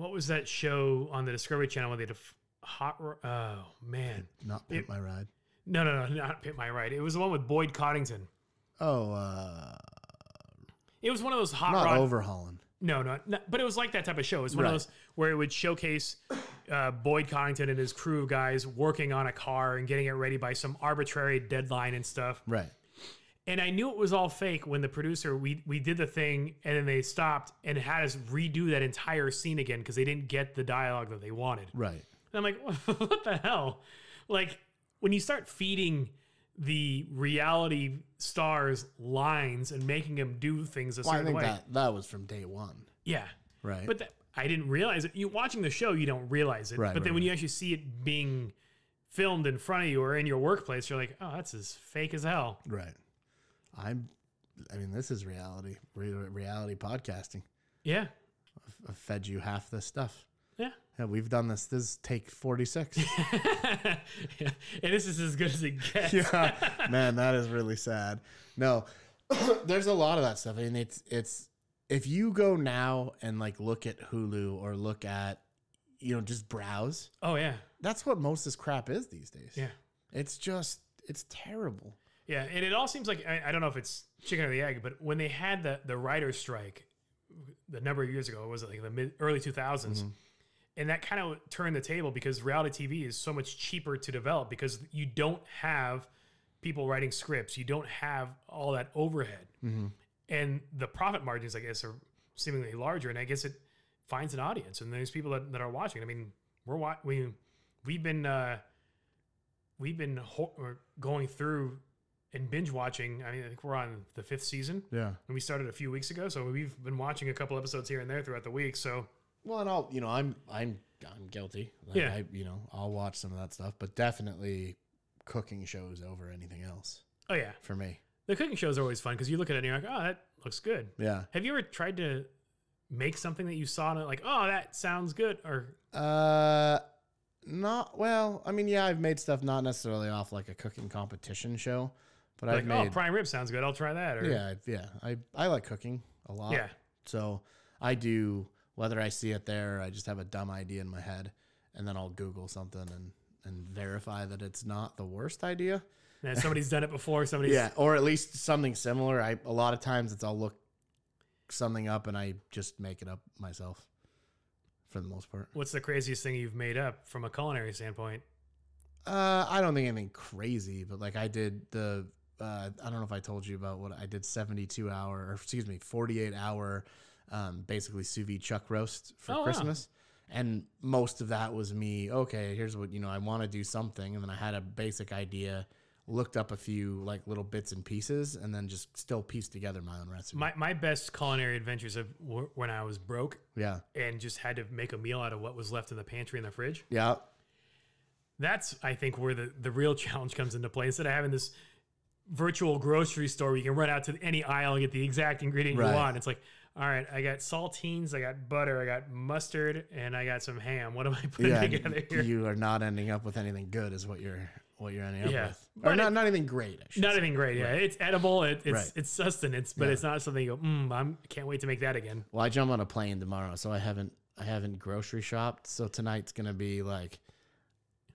what was that show on the Discovery Channel where they had a f- hot? ro- Oh man, Not Pimp It- My Ride. no, no, no, not Pit My Ride. It was the one with Boyd Coddington. Oh, uh, It was one of those hot not rod. overhauling. No, no, no, but it was like that type of show. It was one Right. of those where it would showcase uh, Boyd Coddington and his crew of guys working on a car and getting it ready by some arbitrary deadline and stuff. Right. And I knew it was all fake when the producer we we did the thing and then they stopped and had us redo that entire scene again because they didn't get the dialogue that they wanted. Right. And I'm like, what the hell? Like when you start feeding the reality stars lines and making them do things a Well, I think way, that that was from day one. yeah. Right. But that, I didn't realize it. You watching the show, you don't realize it. Right, but then right, when you actually see it being filmed in front of you or in your workplace, you're like, oh, that's as fake as hell. Right. I'm. I mean, this is reality. Re- reality podcasting. Yeah, I've fed you half this stuff. yeah. Yeah, we've done this. This is take forty six. yeah. And this is as good as it gets. yeah, man, that is really sad. No, there's a lot of that stuff. I mean, it's it's if you go now and like look at Hulu or look at you know just browse. Oh yeah, That's what most of this crap is these days. yeah, it's just it's terrible. Yeah. And it all seems like I, I don't know if it's chicken or the egg, but when they had the the writer's strike, the number of years ago, it was it like the mid early 2000s? And that kind of turned the table because reality TV is so much cheaper to develop because you don't have people writing scripts, you don't have all that overhead, and the profit margins, I guess, are seemingly larger. And I guess it finds an audience, and there's people that, that are watching. I mean, we're wa- we we've been uh, we've been ho- going through and binge watching. I mean, I think we're on the fifth season, Yeah. and we started a few weeks ago. So we've been watching a couple episodes here and there throughout the week. So Well, and I'll you know I'm I'm I'm guilty. Like, Yeah. I, you know I'll watch some of that stuff, but definitely cooking shows over anything else oh yeah, for me. the cooking shows are always fun because you look at it and you're like, oh, that looks good. Yeah. Have you ever tried to make something that you saw and like, oh, that sounds good, or Uh, not well. I mean, yeah, I've made stuff not necessarily off like a cooking competition show, but like, I've made oh, prime rib sounds good, I'll try that. Or, yeah, yeah. I I like cooking a lot. yeah, So I do whether I see it there, or I just have a dumb idea in my head, and then I'll Google something and and verify that it's not the worst idea. Yeah, somebody's done it before. Somebody's Yeah, or at least something similar. I a lot of times it's I'll look something up and I just make it up myself for the most part. What's the craziest thing you've made up from a culinary standpoint? Uh, I don't think anything crazy, but like I did the uh, I don't know if I told you about what I did 72 hour or excuse me 48 hour um, basically sous vide chuck roast for Oh, wow. Christmas. And most of that was me, okay, here's what, you know, I want to do something. And then I had a basic idea, looked up a few like little bits and pieces, and then just still pieced together my own recipe. My my best culinary adventures of when I was broke yeah. and just had to make a meal out of what was left in the pantry and the fridge. Yeah. That's I think where the the real challenge comes into play. Instead of having this virtual grocery store where you can run out to any aisle and get the exact ingredient Right. you want, it's like. All right, I got saltines, I got butter, I got mustard, and I got some ham. What am I putting Yeah. together here? You are not ending up with anything good, is what you're what you're ending up Yeah. with. Or But not, it- not anything great. Not say. anything great. Yeah, it's edible. It, it's Right. it's sustenance, but Yeah. it's not something you go. Mm, I'm can't wait to make that again. Well, I jump on a plane tomorrow, so I haven't I haven't grocery shopped. So tonight's gonna be like,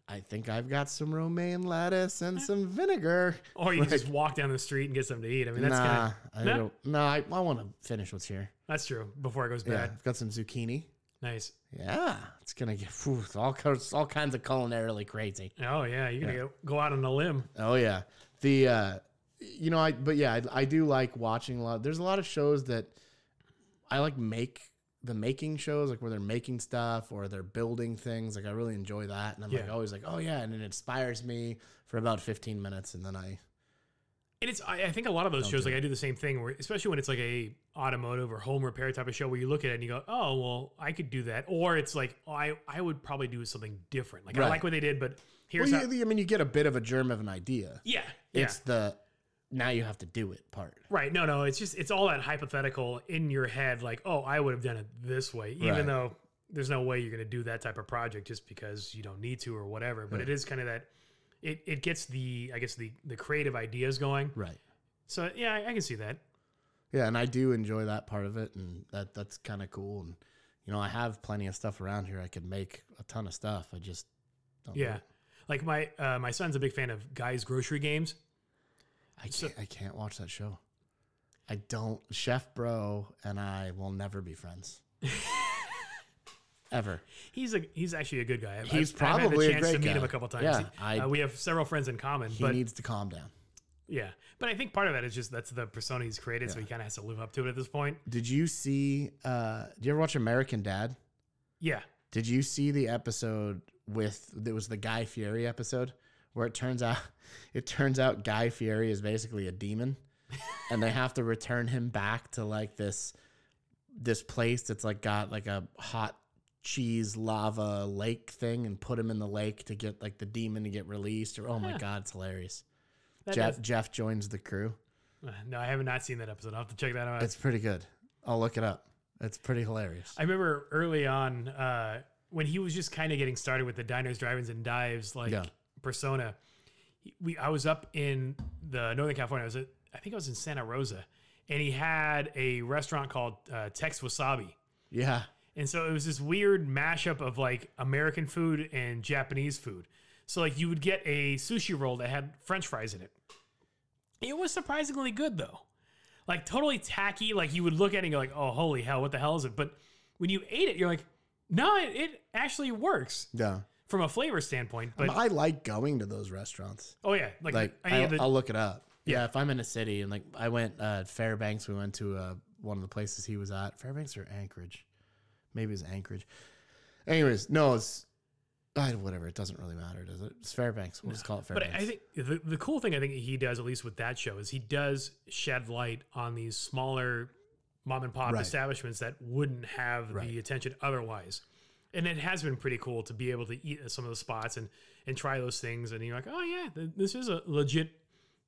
I think I've got some romaine lettuce and some vinegar. Or you Like- just walk down the street and get something to eat. I mean, that's nah, kind of I No? don't. No, I, I want to finish what's here. that's true. Before it goes Yeah, bad. I've got some zucchini. Nice. Yeah, it's gonna get it's all kinds, all kinds of culinarily crazy. Oh yeah, you're gonna Go, go out on a limb. Oh yeah, the uh, you know I but yeah I, I do like watching a lot. There's a lot of shows that I like make the making shows like where they're making stuff or they're building things. Like I really enjoy that, and I'm like Yeah. always like oh yeah, and it inspires me for about 15 minutes, and then I And it's I, I think a lot of those shows like I do the same thing where especially when it's like a automotive or home repair type of show where you look at it and you go oh well I could do that or it's like oh, I I would probably do something different like I like what they did but well, here's how, I mean you get a bit of a germ of an idea. yeah yeah It's the now you have to do it part. right no no it's just it's all that hypothetical in your head like oh I would have done it this way even Right. though there's no way you're gonna do that type of project just because you don't need to or whatever but it is kind of that it, it gets the I guess the the creative ideas going Right. so yeah I, I can see that Yeah, and I do enjoy that part of it, and that that's kind of cool. And you know, I have plenty of stuff around here. I could make a ton of stuff. I just don't. Yeah. Like my uh, my son's a big fan of Guy's Grocery Games. I So- can't, I can't watch that show. I don't. Chef Bro and I will never be friends. Ever. He's a he's actually a good guy. I've, He's I've- I've had the probably a chance to meet guy. him a couple times. Yeah, I- uh, we have several friends in common, He but needs to calm down. yeah. But I think part of that is just that's the persona he's created, so he kind of has to live up to it at this point. Did you see? uh Do you ever watch American Dad? Yeah. Did you see the episode with? It was the Guy Fieri episode where it turns out, it turns out Guy Fieri is basically a demon, and they have to return him back to like this, this place that's like got like a hot cheese lava lake thing, and put him in the lake to get like the demon to get released. Or oh my Huh. god, it's hilarious. That Jeff does- Jeff joins the crew. uh, no, I have not seen that episode. I'll have to check that out. It's pretty good. I'll look it up. It's pretty hilarious. I remember early on uh, when he was just kind of getting started with the diners, drive-ins, and dives like Yeah. Persona. We I was up in the Northern California. I was at, I think I was in Santa Rosa, and he had a restaurant called uh, Tex Wasabi. Yeah. And so it was this weird mashup of like American food and Japanese food. So like you would get a sushi roll that had French fries in it. It was surprisingly good though. Like totally tacky. Like you would look at it and go like, oh holy hell, what the hell is it? But when you ate it, you're like, no, it, it actually works Yeah. From a flavor standpoint. But I like going to those restaurants. oh yeah, like, like any I'll, the I'll look it up. Yeah. Yeah. if I'm in a city and like I went uh, Fairbanks, we went to uh, one of the places he was at. Fairbanks or Anchorage, maybe it's Anchorage. Anyways, no, it's uh, whatever. It doesn't really matter, does it? It's Fairbanks. We'll just call it Fairbanks. I I think the, the cool thing I think he does, at least with that show, is he does shed light on these smaller mom and pop Right. establishments that wouldn't have Right. the attention otherwise. And it has been pretty cool to be able to eat at some of the spots and and try those things. And you're like, oh yeah, th- this is a legit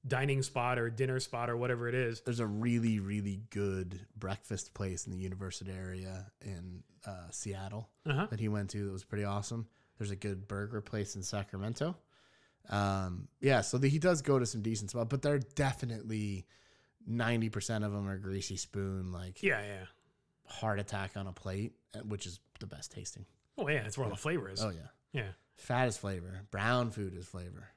dining spot or dinner spot or whatever it is. There's a really, really good breakfast place in the University area in uh, Seattle Uh-huh. that he went to that was pretty awesome. There's a good burger place in Sacramento. Um, yeah, so the, he does go to some decent spots, but they're definitely 90% of them are greasy spoon, like Yeah, yeah. heart attack on a plate, uh, which is the best tasting. Oh yeah, that's where all the flavor is. Oh, yeah. Yeah. Fat is flavor, brown food is flavor.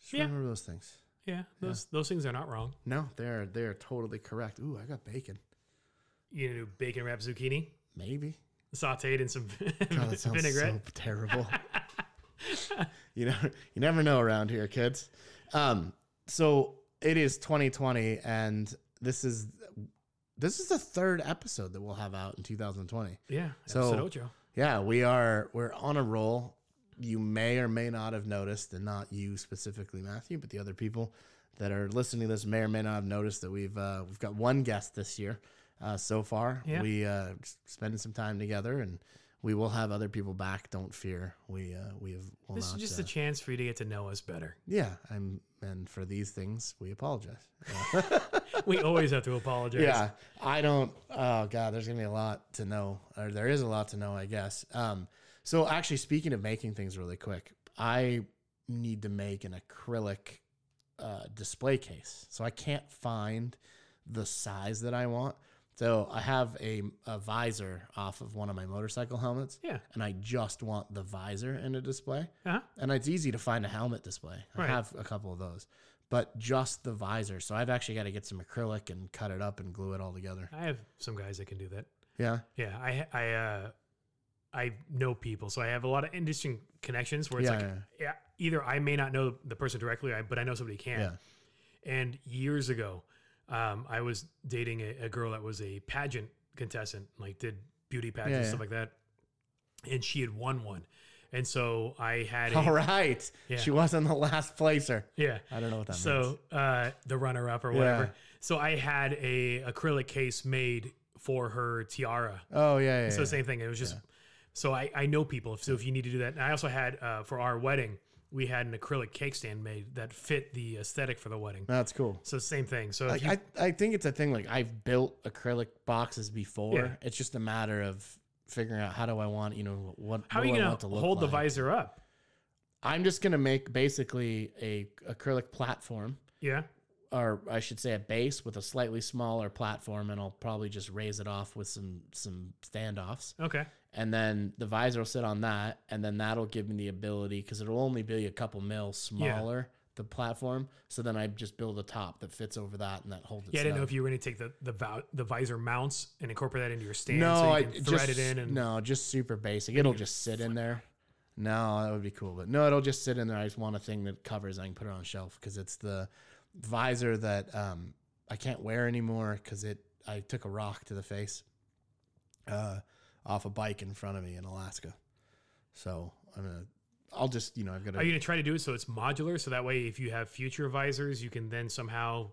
Just Yeah. remember those things. Yeah. Those those things are not wrong. No, they're they're totally correct. Ooh, I got bacon. You know, bacon wrapped zucchini, Maybe. sauteed in some God, that sounds vinaigrette. so terrible. you know, you never know around here, kids. Um, so it is 2020, and this is this is the third episode that we'll have out in 2020. Yeah. So- ocho. Yeah, we are we're on a roll. You may or may not have noticed, and not you specifically, Matthew, but the other people that are listening to this may or may not have noticed that we've uh, we've got one guest this year uh, so far. Yeah. We uh, spending some time together, and we will have other people back. Don't fear. We uh, we have This is just uh, a chance for you to get to know us better. yeah. I'm and for these things we apologize. We always have to apologize. Yeah, I don't. Oh god, there's gonna be a lot to know, or there is a lot to know, I guess. Um, so actually, speaking of making things really quick, I need to make an acrylic uh, display case. So I can't find the size that I want. So I have a, a visor off of one of my motorcycle helmets, Yeah. and I just want the visor in a display. Uh-huh. And it's easy to find a helmet display. I Right. have a couple of those, but just the visor. So I've actually got to get some acrylic and cut it up and glue it all together. I have some guys that can do that. Yeah. Yeah, I I uh I know people, so I have a lot of interesting connections where it's Yeah, like, yeah. yeah, either I may not know the person directly, I- but I know somebody can. Yeah. And years ago, um, I was dating a, a girl that was a pageant contestant, like did beauty pageants yeah. stuff like that, and she had won one, and so I had a, All right. Yeah. She wasn't the last placer. yeah. I don't know what that means. So uh, the runner up or whatever. Yeah. So I had a acrylic case made for her tiara. Oh yeah, yeah. So same thing. It was just so I, I know people. So if you need to do that, and I also had uh, for our wedding, we had an acrylic cake stand made that fit the aesthetic for the wedding. That's cool. So same thing. So Like you, I, I think it's a thing. Like I've built acrylic boxes before. Yeah. It's just a matter of figuring out how do I want you know what how what are you want to look hold the visor up? I'm just gonna make basically a acrylic platform, Yeah. or I should say a base with a slightly smaller platform, and I'll probably just raise it off with some some standoffs, Okay. and then the visor will sit on that, and then that'll give me the ability because it'll only be a couple mil smaller. The platform, so then I just build a top that fits over that and that holds it. Yeah, I didn't know if you were going to take the the, the visor mounts and incorporate that into your stand, No, so you I can just thread it in and no, just super basic. It'll just sit in there. No, that would be cool, but no, it'll just sit in there. I just want a thing that covers. I can put it on a shelf because it's the visor that um, I can't wear anymore because it. I took a rock to the face, uh, off a bike in front of me in Alaska. So I'm gonna. I'll just you know I've got Are to. you going to try to do it so it's modular, so that way if you have future visors, you can then somehow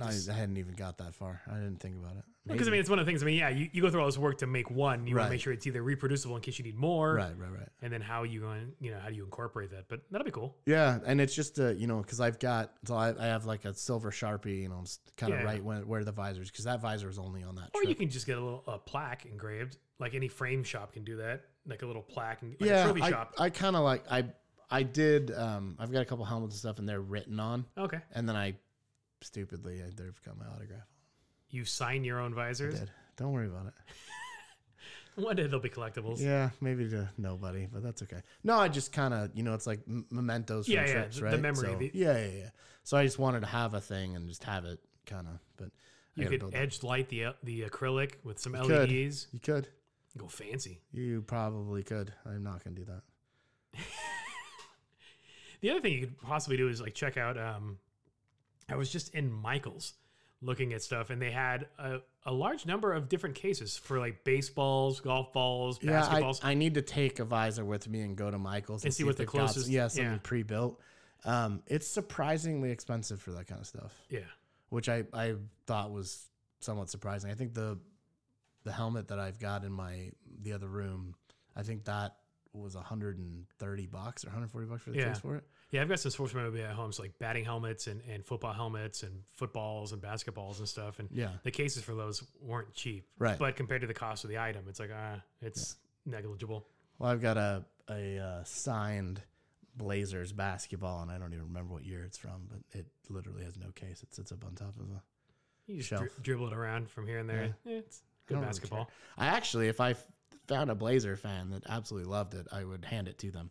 I, I hadn't even got that far. I didn't think about it. Because I mean, it's one of the things. I mean, yeah, you, you go through all this work to make one. You want to make sure it's either reproducible in case you need more, right, right, right. and then how you going, you know, how do you incorporate that? But that'll be cool. Yeah, and it's just uh, you know because I've got so I, I have like a silver sharpie, you know, kind of Yeah. right when, where the visors because that visor is only on that. Or trip. you can just get a little a plaque engraved, like any frame shop can do that, like a little plaque, and like a yeah, trophy I, shop. I kind of like I I did um I've got a couple helmets and stuff and they're written on, okay, and then I stupidly I, they've got my autograph. you sign your own I visors. did. Don't worry about it. One day they'll be collectibles. Yeah, maybe to nobody, but that's okay. No, I just kind of you know it's like m- mementos from Yeah, yeah, trips, the- the memory, So, the- yeah, yeah, yeah. So I just wanted to have a thing and just have it kind of, but You could edge light the the acrylic with some could. LEDs. You could. Go fancy. You probably could. I'm not gonna do that. The other thing you could possibly do is like check out. Um, I was just in Michaels looking at stuff, and they had a, a large number of different cases for like baseballs, golf balls, Yeah, basketballs. I, I need to take a visor with me and go to Michael's And see if what the they've got closest- yeah, something yeah. pre-built. Um, it's surprisingly expensive for that kind of stuff, yeah, which I I thought was somewhat surprising. I think the the helmet that I've got in my the other room, I think that was 130 bucks or 140 bucks for the Yeah. case for it. yeah. I've got some sports memorabilia at home, so like batting helmets and, and football helmets and footballs and basketballs and stuff. And Yeah, the cases for those weren't cheap, right. but compared to the cost of the item, it's like ah, it's negligible. Well, I've got a a uh, signed Blazers basketball, and I don't even remember what year it's from, but it literally has no case. It sits up on top of a You just Shelf. dri- dribble it around from here and there. Eh, it's good really basketball. I actually, if I found a Blazer fan that absolutely loved it, I would hand it to them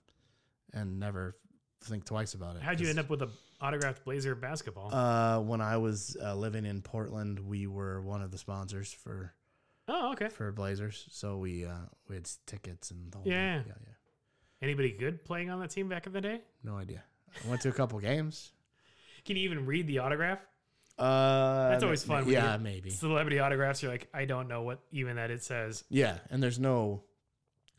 and never think twice about it. How'd you end up with a autographed Blazer basketball? Uh, when I was uh, living in Portland, we were one of the sponsors for oh, okay. for Blazers, so we uh, we had tickets and the whole Yeah. yeah, yeah. Anybody good playing on that team back in the day? No idea. I went to a couple games. Can you even read the autograph? Uh, That's always fun when Yeah, maybe. Celebrity autographs, you're like, I don't know what even that it says. Yeah, and there's no.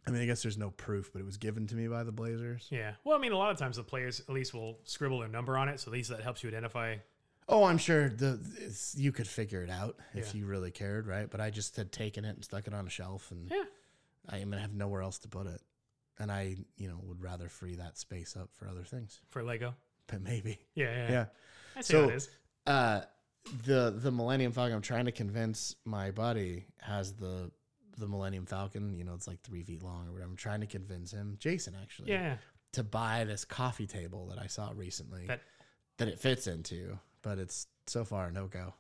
I mean, I guess there's no proof, but it was given to me by the Blazers. Yeah. Well, I mean, a lot of times the players at least will scribble their number on it, so at least that helps you identify. Oh, I'm sure the it's, you could figure it out if Yeah. you really cared, right? But I just had taken it and stuck it on a shelf, and Yeah. I am gonna have nowhere else to put it, and I, you know, would rather free that space up for other things. For Lego. But maybe, Yeah, yeah. yeah. I see So- how it is. Uh, the the Millennium Falcon. I'm trying to convince my buddy has the the Millennium Falcon. You know, it's like three feet long or whatever. I'm trying to convince him, Jason, actually, Yeah. to buy this coffee table that I saw recently That that it fits into, but it's so far no go.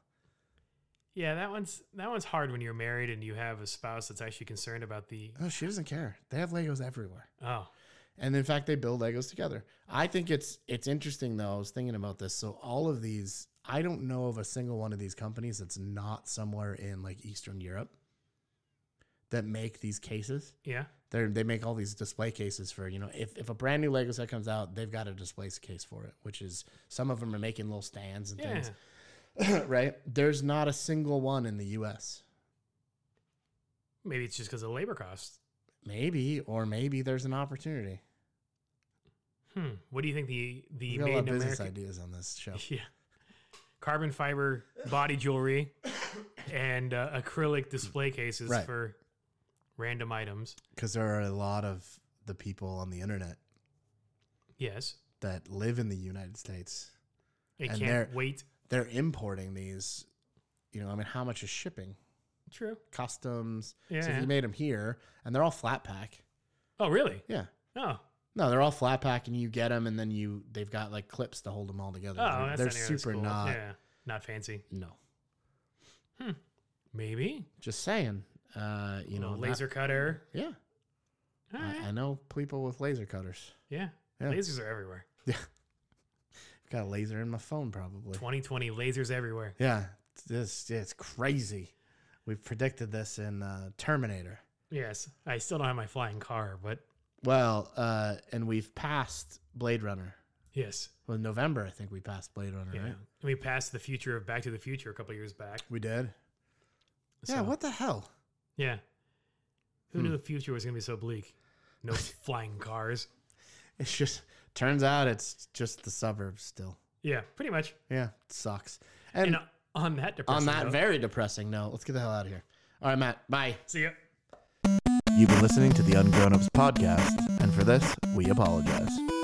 yeah, that one's that one's hard when you're married and you have a spouse that's actually concerned about the Oh, she doesn't care. They have Legos everywhere. oh And in fact, they build Legos together. I think it's it's interesting though. I was thinking about this. So all of these, I don't know of a single one of these companies that's not somewhere in like Eastern Europe that make these cases. yeah They they make all these display cases for you know if, if a brand new Lego set comes out, they've got a display case for it. Which is some of them are making little stands and yeah things, right? There's not a single one in the U.S. maybe it's just because of labor costs. Maybe or maybe there's an opportunity. Hmm. What do you think the the We got a made in America? ideas on this show. Yeah. Carbon fiber body jewelry and uh, acrylic display cases Right. for random items. because there are a lot of the people on the internet Yes. that live in the United States. It And can't they're- wait. They're importing these. You know, I mean, how much is shipping? True. Customs. So Yeah. if you made them here, and they're all flat pack. Oh, really? Yeah. Oh, No, they're all flat pack, and you get them, and then you they've got like clips to hold them all together. oh, they're that's they're not super cool. not. Yeah, not fancy. No, Hmm. Maybe. just saying. Uh, you know, laser cutter. yeah, I, right. I know people with laser cutters. yeah. Yeah. Lasers are everywhere. Yeah. Got a laser in my phone, probably. 2020 lasers everywhere. Yeah, it's just it's crazy. We've predicted this in uh, Terminator. Yes. I still don't have my flying car, but Well, uh, and we've passed Blade Runner. yes. Well, in November, I think we passed Blade Runner, Yeah. right? And we passed the future of Back to the Future a couple years back. We did. yeah. What the hell? Yeah. Who Hmm. knew the future was going to be so bleak? No flying cars. It's just turns out it's just the suburbs still. Yeah, pretty much. Yeah, it sucks. And, And on that depressing on that note, very depressing note, let's get the hell out of here. All right, Matt. Bye. see ya. You've been listening to the Ungrown Ups podcast, and for this, we apologize.